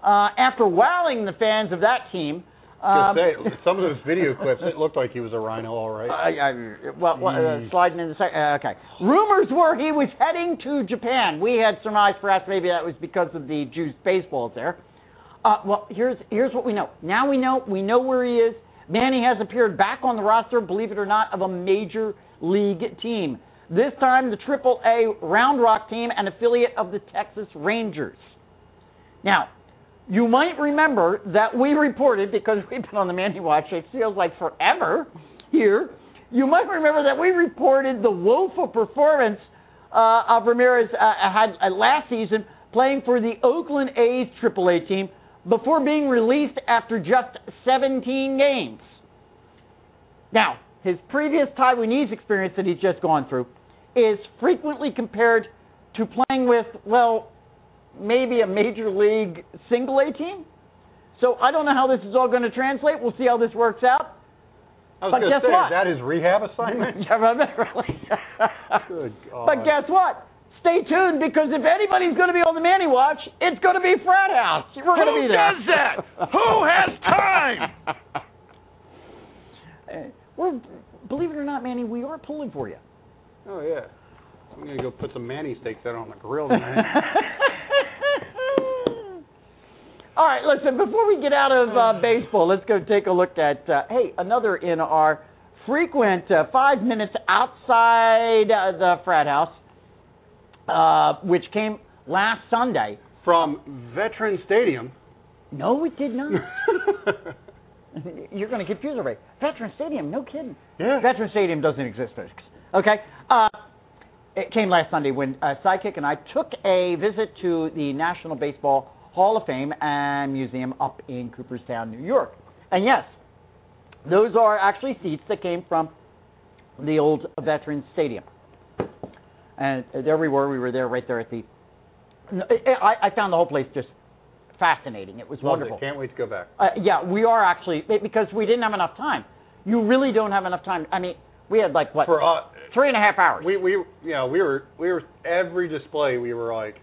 uh, after wowing the fans of that team. Um, say, some of those video clips, it looked like he was a rhino, all right. I, I, well, well, uh, Mm. sliding in the second. Uh, okay. Rumors were he was heading to Japan. We had surmised perhaps maybe that was because of the juiced baseballs there. Uh, well, here's here's what we know. Now we know we know where he is. Manny has appeared back on the roster, believe it or not, of a major league team. This time, the Triple A Round Rock team, an affiliate of the Texas Rangers. Now, you might remember that we reported, because we've been on the Manny Watch, it feels like forever here. You might remember that we reported the woeful performance uh, of Ramirez uh, had uh, last season playing for the Oakland A's AAA team before being released after just 17 games. Now, his previous Taiwanese experience that he's just gone through is frequently compared to playing with, well, maybe a major league single A team. So I don't know how this is all going to translate. We'll see how this works out. I was But guess say, what? is that his rehab assignment? yeah, really. Good God. But guess what? Stay tuned because if anybody's going to be on the Manny Watch, it's going to be Frat House. We're going to Who be there. does that? Who has time? Uh, We're, believe it or not, Manny, we are pulling for you. Oh yeah. I'm gonna go put some Manny steaks out on the grill tonight. All right, listen, before we get out of uh, baseball, let's go take a look at, uh, hey, another in our frequent uh, five minutes outside uh, the frat house, uh, which came last Sunday. From Veteran Stadium. No, it did not. You're going to confuse everybody. Veteran Stadium, no kidding. Yeah. Veteran Stadium doesn't exist, folks. Okay. Uh, it came last Sunday when uh, Sidekick and I took a visit to the National Baseball Hall of Fame and Museum up in Cooperstown, New York. And yes, those are actually seats that came from the old Veterans Stadium. And there we were. We were there right there at the. I, I found the whole place just fascinating. It was Loved wonderful. it. Can't wait to go back. Uh, yeah, we are actually because we didn't have enough time. You really don't have enough time. I mean, we had like what For uh, three and a half hours. we we you know we were we were every display we were like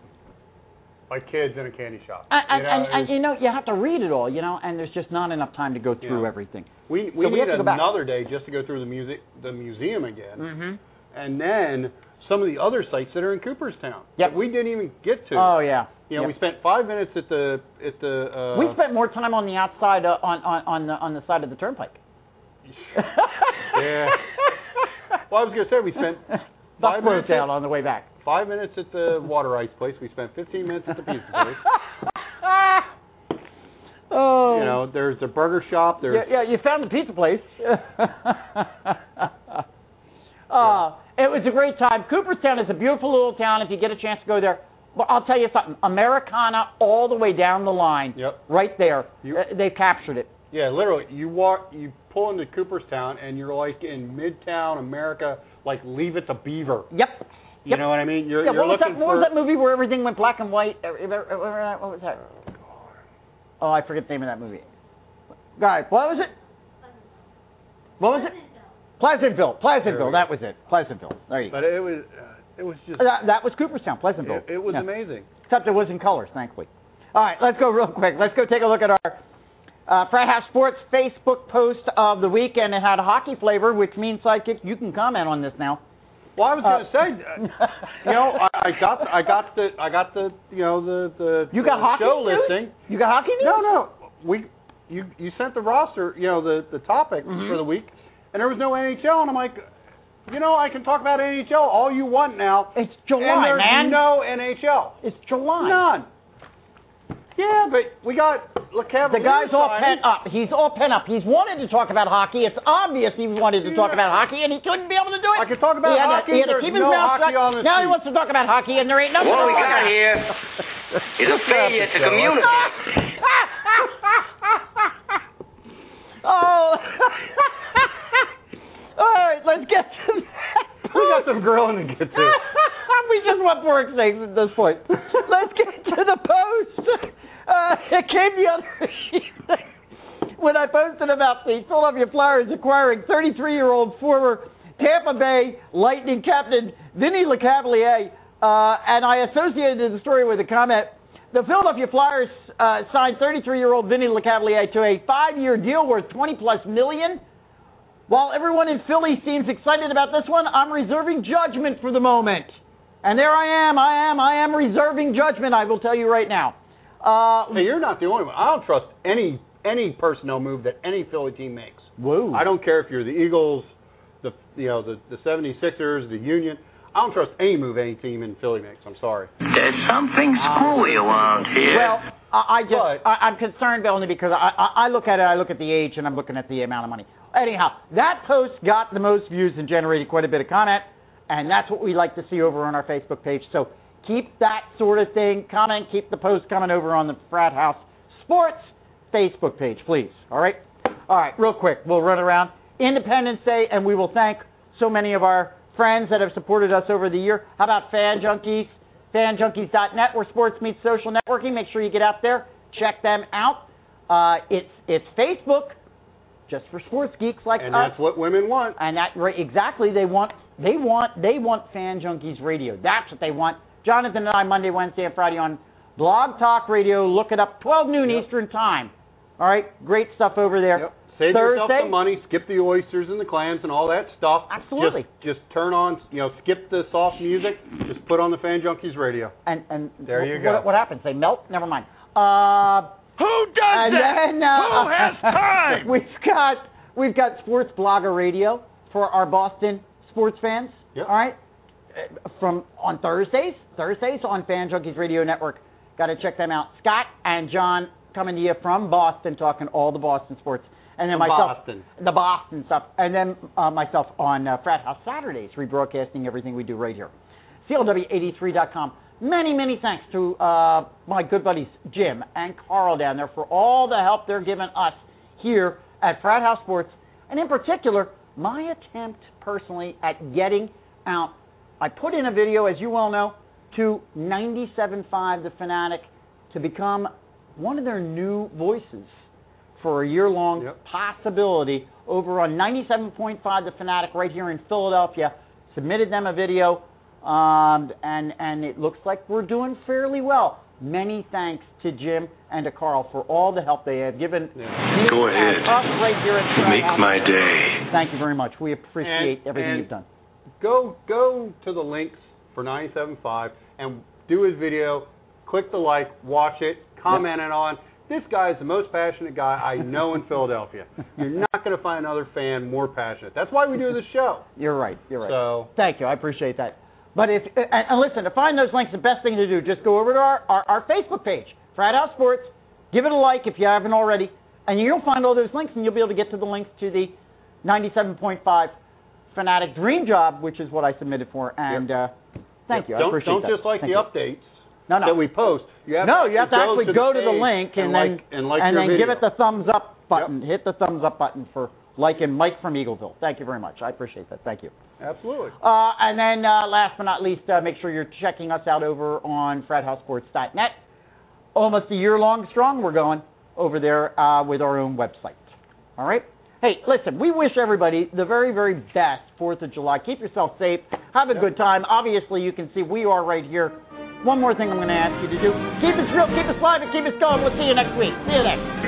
like kids in a candy shop. and, you know, and, it and, you know, you have to read it all, you know, and there's just not enough time to go through Yeah. everything. we we so we need go another day just to go through the music the museum again, Mm-hmm. and then some of the other sites that are in Cooperstown Yep. that we didn't even get to. Oh yeah. You know, Yep. we spent five minutes at the at the. Uh, we spent more time on the outside uh, on on on the on the side of the turnpike. Yeah. Well, I was gonna say we spent five minutes down at, on the way back. five minutes at the water ice place. We spent 15 minutes at the pizza place. oh. You know, there's a burger shop. There's Yeah, yeah, you found the pizza place. uh, It was a great time. Cooperstown is a beautiful little town. If you get a chance to go there, well, I'll tell you something. Americana all the way down the line, Yep. right there. You- Uh, they captured it. Yeah, literally, you walk, you pull into Cooperstown, and you're like in Midtown America, like Leave It to Beaver. Yep. You Yep. know what I mean? You're, Yeah, you're what was that? looking What for. was that movie where everything went black and white? Uh, uh, uh, What was that? Oh, I forget the name of that movie. Guys, what was it? What was it? Pleasantville. Pleasantville. That was it. Pleasantville. There you go. But it was, uh, it was just, That, that was Cooperstown. Pleasantville. it, it was Yeah. amazing. Except it was in colors, thankfully. All right, let's go real quick. Let's go take a look at our uh, Frat House Sports Facebook post of the week, and it had a hockey flavor, which means sidekick. You can comment on this now. Well, I was going to say, uh, you know, I, I got, I got the, I got the, you know, the, the, You got the hockey show news? listing. You got hockey news? No, no, we, you, you sent the roster, you know, the, the topic Mhm. for the week, and there was no NHL, and I'm like, you know, I can talk about NHL all you want now, It's and July, there's man. no NHL, It's July. none. Yeah, but we got LeCavalier The guy's all pent up. He's all pent up. He's wanted to talk about hockey. It's obvious he wanted to talk about hockey, and he couldn't be able to do it. I could talk about he had hockey, To, he had to keep his no mouth shut. on this Now he wants to talk about hockey, and there ain't nothing What we got about. here is a failure to communicate. oh. all right, let's get to that. We got some grilling to get to. we just want pork steaks at this point. Let's get to the post. Uh, it came the other when I posted about the Philadelphia Flyers acquiring 33-year-old former Tampa Bay Lightning captain Vinny LeCavalier, uh, and I associated the story with a comment. The Philadelphia Flyers uh, signed 33-year-old Vinny LeCavalier to a five-year deal worth 20 plus million. While everyone in Philly seems excited about this one, I'm reserving judgment for the moment. And there I am, I am, I am reserving judgment, I will tell you right now. Uh, Hey, you're not the only one. I don't trust any any personnel move that any Philly team makes. whoa. I don't care if you're the Eagles, the you know the the 76ers, the Union. I don't trust any move any team in Philly makes. I'm sorry. There's something screwy around here. Well, I, I just, But- I, I'm concerned only because I, I, I look at it, I look at the age, and I'm looking at the amount of money. Anyhow, that post got the most views and generated quite a bit of comment, and that's what we like to see over on our Facebook page. So keep that sort of thing coming. Keep the post coming over on the Frat House Sports Facebook page, please. All right? All right, real quick. We'll run around. Independence Day, and we will thank so many of our friends that have supported us over the year. How about Fan Junkies? FanJunkies.net, where sports meets social networking. Make sure you get out there, check them out. Uh, it's it's Facebook, just for sports geeks like And us. that's what women want. And that right, exactly they want they want they want Fan Junkies Radio. That's what they want. Jonathan and I Monday, Wednesday, and Friday on Blog Talk Radio. Look it up, 12 noon Yep. Eastern Time. All right, great stuff over there. Yep. Save yourself Thursday, some money. Skip the oysters and the clams and all that stuff. Absolutely. Just, just turn on, you know, skip the soft music. Just put on the Fan Junkies radio. and and There you what, go. What, what happens? They melt. Never mind. Uh, Who does and that? then uh, Who has time? we've got we've got Sports Blogger Radio for our Boston sports fans. Yep. All right, from on Thursdays, Thursdays on Fan Junkies Radio Network. Got to check them out. Scott and John coming to you from Boston, talking all the Boston sports, and then myself, Boston. the Boston stuff, and then uh, myself on uh, Frat House Saturdays, rebroadcasting everything we do right here. CLW83.com. Many, many thanks to uh, my good buddies Jim and Carl down there for all the help they're giving us here at Frat House Sports, and in particular, my attempt personally at getting out. I put in a video, as you well know, to 97.5 The Fanatic to become one of their new voices for a year long Yep. possibility over on 97.5 The Fanatic right here in Philadelphia. Submitted them a video, um, and and it looks like we're doing fairly well. Many thanks to Jim and to Carl for all the help they have given Yeah. Go ahead. us right here at Make my day. Thank you very much. We appreciate And- everything and- you've done. Go go to the links for 97.5 and do his video. Click the like, watch it, comment it on. This guy is the most passionate guy I know in Philadelphia. You're not going to find another fan more passionate. That's why we do this show. You're right. You're right. So Thank you. I appreciate that. But if and, and listen, to find those links, the best thing to do just go over to our, our, our Facebook page, Frat House Sports. Give it a like if you haven't already, and you'll find all those links, and you'll be able to get to the links to the 97.5 Fanatic Dream Job, which is what I submitted for. And uh, thank you. I don't appreciate don't that. just like Thank the you. updates No, no. that we post. You have no, to you have to actually to go to the link and, and then like and like and then video. give it the thumbs up button. Hit the thumbs up button for liking Mike from Eagleville. Thank you very much. I appreciate that. Thank you. Absolutely. Uh, and then uh, last but not least, uh, make sure you're checking us out over on FratHouseSports.net. Almost a year long strong, we're going over there uh, with our own website. All right? Hey, listen, we wish everybody the very, very best 4th of July. Keep yourself safe. Have a good time. Obviously, you can see we are right here. One more thing I'm going to ask you to do keep us real, keep us live, and keep us going. We'll see you next week. See you then.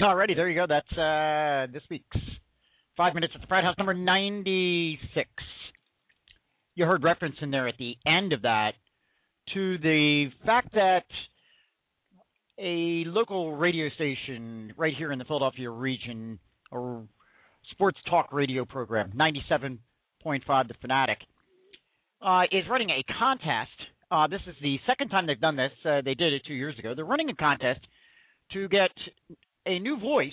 Alrighty, there you go. That's uh, this week's Five Minutes at the Frat House, number 96. You heard reference in there at the end of that to the fact that a local radio station right here in the Philadelphia region, or sports talk radio program, 97.5 The Fanatic, uh, is running a contest. Uh, this is the second time they've done this. Uh, they did it two years ago. They're running a contest to get a new voice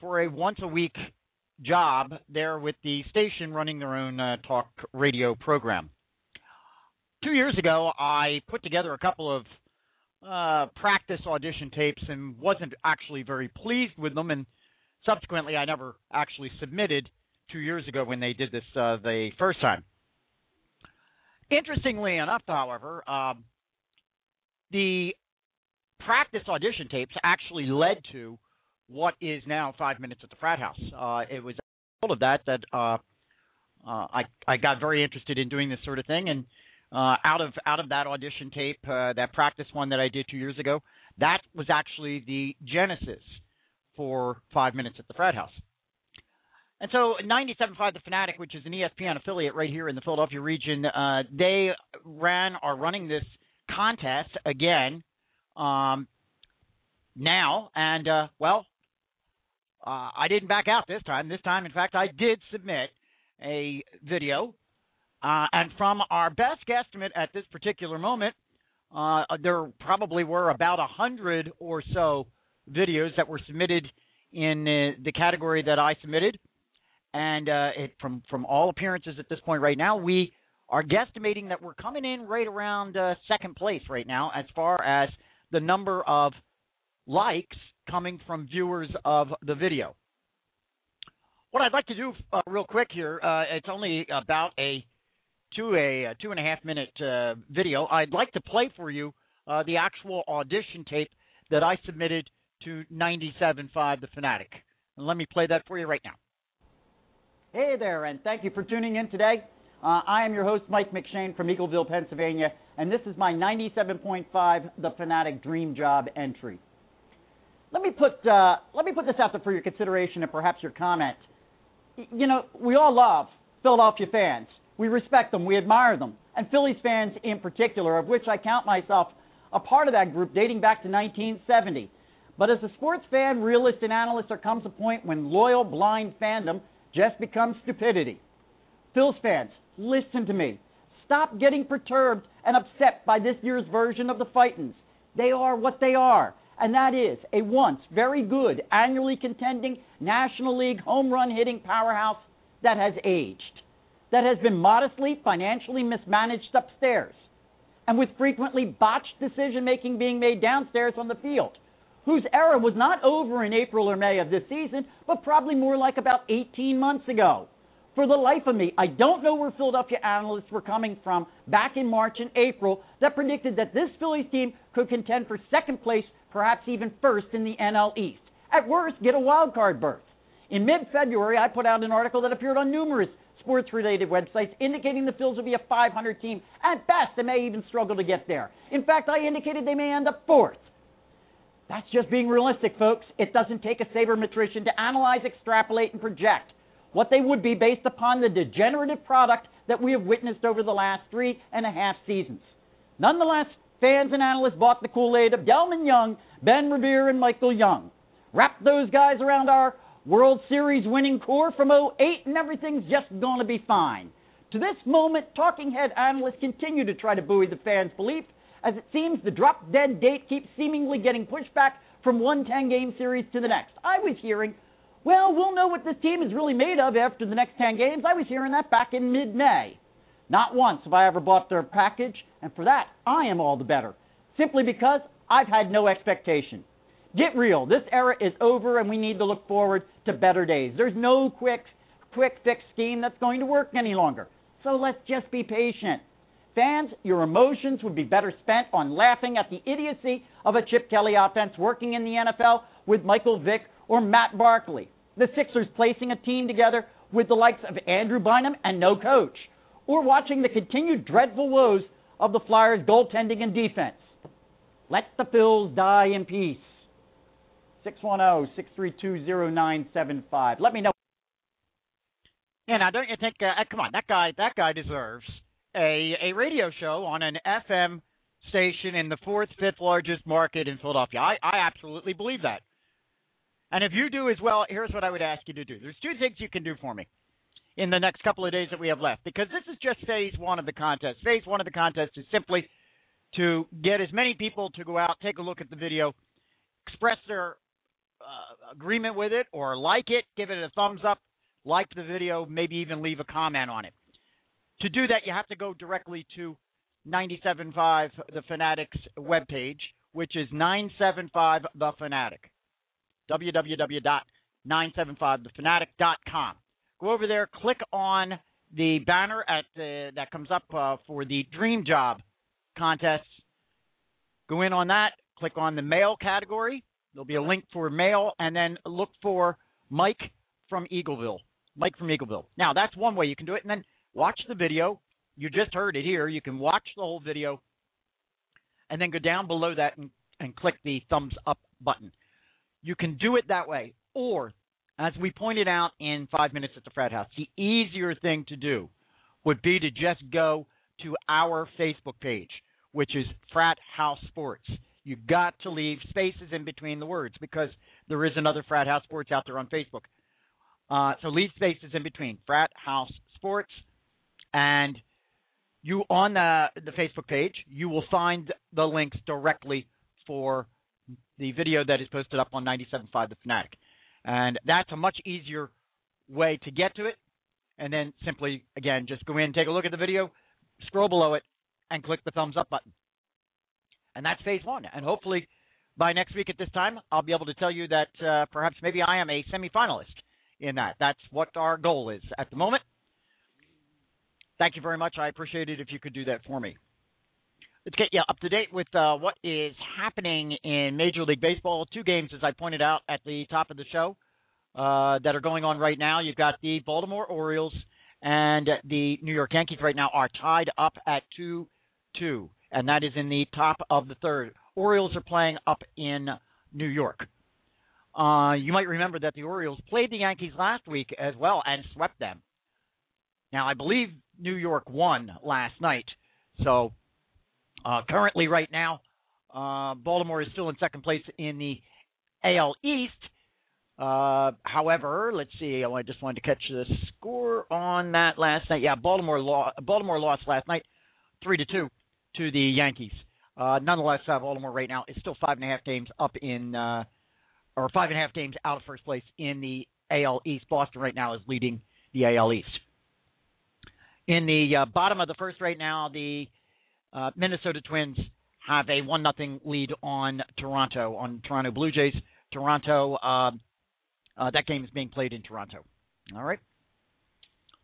for a once a week job there with the station running their own uh, talk radio program. Two years ago, I put together a couple of uh, practice audition tapes and wasn't actually very pleased with them, and subsequently, I never actually submitted two years ago when they did this uh, the first time. Interestingly enough, however, um, the practice audition tapes actually led to what is now Five Minutes at the Frat House. Uh, it was all of that that uh, uh, I I got very interested in doing this sort of thing, and uh, out of out of that audition tape, uh, that practice one that I did two years ago, that was actually the genesis for Five Minutes at the Frat House. And so 97.5 The Fanatic, which is an ESPN affiliate right here in the Philadelphia region, uh, they ran are running this contest again um, now. And, uh, well, uh, I didn't back out this time. This time, in fact, I did submit a video. Uh, and from our best guesstimate at this particular moment, uh, there probably were about a hundred or so videos that were submitted in uh, the category that I submitted and uh, it, from from all appearances at this point right now, we are guesstimating that we're coming in right around uh, second place right now as far as the number of likes coming from viewers of the video. What I'd like to do uh, real quick here, uh, it's only about a two a, a two and a half minute uh, video. I'd like to play for you uh, the actual audition tape that I submitted to 97.5 The Fanatic. And let me play that for you right now. Hey there, and thank you for tuning in today. Uh, I am your host, Mike McShane from Eagleville, Pennsylvania, and this is my 97.5 The Fanatic Dream Job entry. Let me put uh, let me put this out there for your consideration and perhaps your comment. You know, we all love Philadelphia fans. We respect them, we admire them, and Phillies fans in particular, of which I count myself a part of that group dating back to 1970. But as a sports fan, realist, and analyst, there comes a point when loyal, blind fandom just becomes stupidity. Phil's fans, listen to me. Stop getting perturbed and upset by this year's version of the Fightins. They are what they are, and that is a once very good, annually contending National League home run hitting powerhouse that has aged, that has been modestly financially mismanaged upstairs, and with frequently botched decision making being made downstairs on the field whose era was not over in April or May of this season, but probably more like about 18 months ago. For the life of me, I don't know where Philadelphia analysts were coming from back in March and April that predicted that this Phillies team could contend for second place, perhaps even first in the NL East. At worst, get a wild card berth. In mid February, I put out an article that appeared on numerous sports related websites indicating the Phillies will be a 500 team. At best, they may even struggle to get there. In fact, I indicated they may end up fourth. That's just being realistic, folks. It doesn't take a sabermetrician to analyze, extrapolate, and project what they would be based upon the degenerative product that we have witnessed over the last three and a half seasons. Nonetheless, fans and analysts bought the Kool Aid of Delmon Young, Ben Revere, and Michael Young. Wrap those guys around our World Series winning core from 08, and everything's just going to be fine. To this moment, talking head analysts continue to try to buoy the fans' belief as it seems the drop dead date keeps seemingly getting pushed back from one 10 game series to the next. I was hearing, well, we'll know what this team is really made of after the next 10 games. I was hearing that back in mid May. Not once have I ever bought their package, and for that, I am all the better. Simply because I've had no expectation. Get real. This era is over, and we need to look forward to better days. There's no quick, quick fix scheme that's going to work any longer. So let's just be patient. Fans, your emotions would be better spent on laughing at the idiocy of a Chip Kelly offense working in the NFL with Michael Vick or Matt Barkley. The Sixers placing a team together with the likes of Andrew Bynum and no coach. Or watching the continued dreadful woes of the Flyers' goaltending and defense. Let the Phils die in peace. 610 632 0975. Let me know. Yeah, now don't you think? Uh, come on, that guy, that guy deserves a a radio show on an FM station in the fourth, fifth largest market in Philadelphia. I, I absolutely believe that. And if you do as well, here's what I would ask you to do. There's two things you can do for me. in the next couple of days that we have left because this is just phase one of the contest. Phase one of the contest is simply to get as many people to go out, take a look at the video, express their uh, agreement with it or like it, give it a thumbs up, like the video, maybe even leave a comment on it. To do that, you have to go directly to 97.5 The Fanatics webpage, which is 975 The Fanatic. www.975thefanatic.com. Go over there, click on the banner at the, that comes up uh, for the Dream Job contest. Go in on that, click on the mail category. There'll be a link for mail, and then look for Mike from Eagleville. Mike from Eagleville. Now, that's one way you can do it, and then watch the video. You just heard it here. You can watch the whole video, and then go down below that and, and click the thumbs up button. You can do it that way, or as we pointed out in five minutes at the frat house, the easier thing to do would be to just go to our Facebook page, which is Frat House Sports. You got to leave spaces in between the words because there is another Frat House Sports out there on Facebook. Uh, so leave spaces in between Frat House Sports, and you on the the Facebook page you will find the links directly for the video that is posted up on 97.5 The Fanatic. And that's a much easier way to get to it. And then simply, again, just go in, take a look at the video, scroll below it, and click the thumbs up button. And that's phase one. And hopefully, by next week at this time, I'll be able to tell you that uh, perhaps maybe I am a semifinalist in that. That's what our goal is at the moment. Thank you very much. I appreciate it if you could do that for me. Let's get you up to date with uh, what is happening in Major League Baseball. Two games, as I pointed out at the top of the show, uh, that are going on right now. You've got the Baltimore Orioles and the New York Yankees right now are tied up at 2 2, and that is in the top of the third. Orioles are playing up in New York. Uh, you might remember that the Orioles played the Yankees last week as well and swept them. Now, I believe New York won last night, so uh, currently, right now, uh, Baltimore is still in second place in the AL East. Uh, however, let's see. I just wanted to catch the score on that last night. Yeah, Baltimore lost. Baltimore lost last night, three to two, to the Yankees. Uh, nonetheless, uh, Baltimore right now is still five and a half games up in, uh, or five and a half games out of first place in the AL East. Boston right now is leading the AL East. In the uh, bottom of the first right now, the uh, Minnesota Twins have a one nothing lead on Toronto on Toronto Blue Jays. Toronto. Uh, uh, that game is being played in Toronto. All right.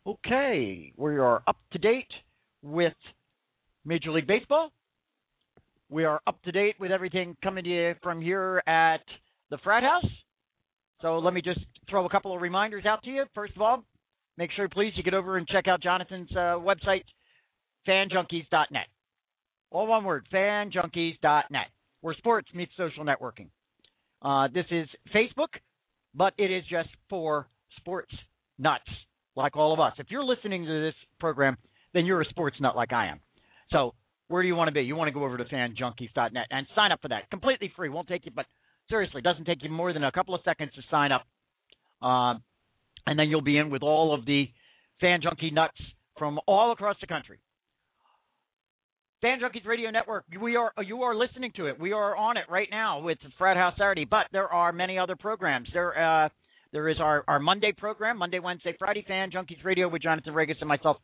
Okay, we are up to date with Major League Baseball. We are up to date with everything coming to you from here at the Frat House. So let me just throw a couple of reminders out to you. First of all, make sure, please, you get over and check out Jonathan's uh, website, fanjunkies.net. All one word, fanjunkies.net, where sports meets social networking. Uh, this is Facebook, but it is just for sports nuts like all of us. If you're listening to this program, then you're a sports nut like I am. So where do you want to be? You want to go over to fanjunkies.net and sign up for that. Completely free. Won't take you, but seriously, doesn't take you more than a couple of seconds to sign up. Um, and then you'll be in with all of the fan junkie nuts from all across the country. Fan Junkies Radio Network. We are you are listening to it. We are on it right now with Frat House Saturday, but there are many other programs. There uh, there is our, our Monday program, Monday, Wednesday, Friday Fan Junkies Radio with Jonathan Regas and myself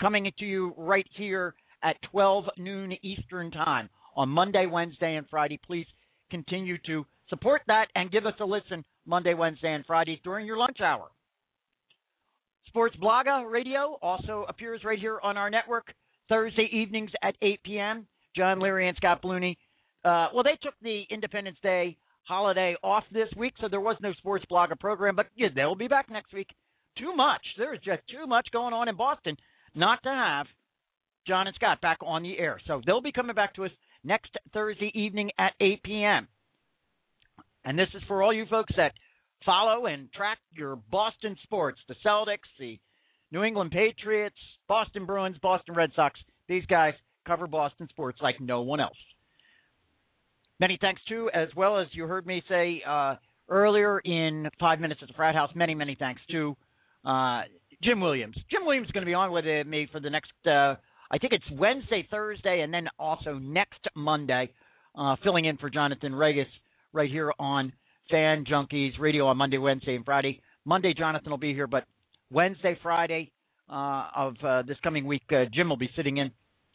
coming to you right here at 12 noon Eastern Time on Monday, Wednesday, and Friday. Please continue to support that and give us a listen Monday, Wednesday, and Fridays during your lunch hour. Sports Blogger Radio also appears right here on our network. Thursday evenings at 8 p.m. John Leary and Scott Blooney. Uh, well, they took the Independence Day holiday off this week, so there was no sports blogger program, but yeah, they'll be back next week. Too much. There is just too much going on in Boston not to have John and Scott back on the air. So they'll be coming back to us next Thursday evening at 8 p.m. And this is for all you folks that follow and track your Boston sports, the Celtics, the New England Patriots, Boston Bruins, Boston Red Sox. These guys cover Boston sports like no one else. Many thanks to, as well as you heard me say uh, earlier in five minutes at the frat house. Many, many thanks to uh, Jim Williams. Jim Williams is going to be on with me for the next, uh, I think it's Wednesday, Thursday, and then also next Monday, uh, filling in for Jonathan Regis right here on Fan Junkies Radio on Monday, Wednesday, and Friday. Monday, Jonathan will be here, but Wednesday, Friday uh, of uh, this coming week, uh, Jim will be sitting in,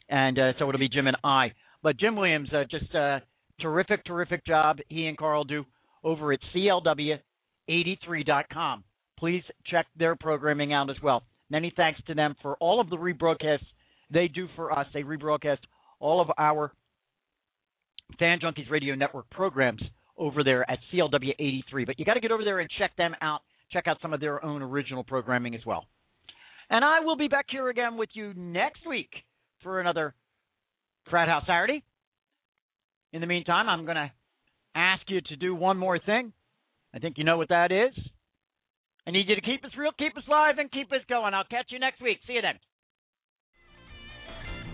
and uh, so it'll be Jim and I. But Jim Williams, uh, just a terrific, terrific job he and Carl do over at CLW83.com. Please check their programming out as well. Many thanks to them for all of the rebroadcasts they do for us. They rebroadcast all of our Fan Junkies Radio Network programs over there at CLW83. But you got to get over there and check them out. Check out some of their own original programming as well. And I will be back here again with you next week for another Frat House Saturday. In the meantime, I'm going to ask you to do one more thing. I think you know what that is. I need you to keep us real, keep us live, and keep us going. I'll catch you next week. See you then.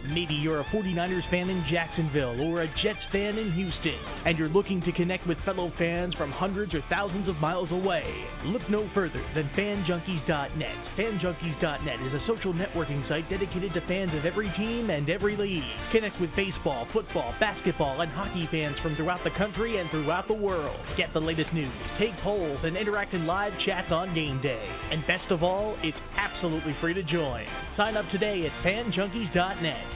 Maybe you're a 49ers fan in Jacksonville or a Jets fan in Houston, and you're looking to connect with fellow fans from hundreds or thousands of miles away. Look no further than FanJunkies.net. FanJunkies.net is a social networking site dedicated to fans of every team and every league. Connect with baseball, football, basketball, and hockey fans from throughout the country and throughout the world. Get the latest news, take polls, and interact in live chats on game day. And best of all, it's absolutely free to join. Sign up today at FanJunkies.net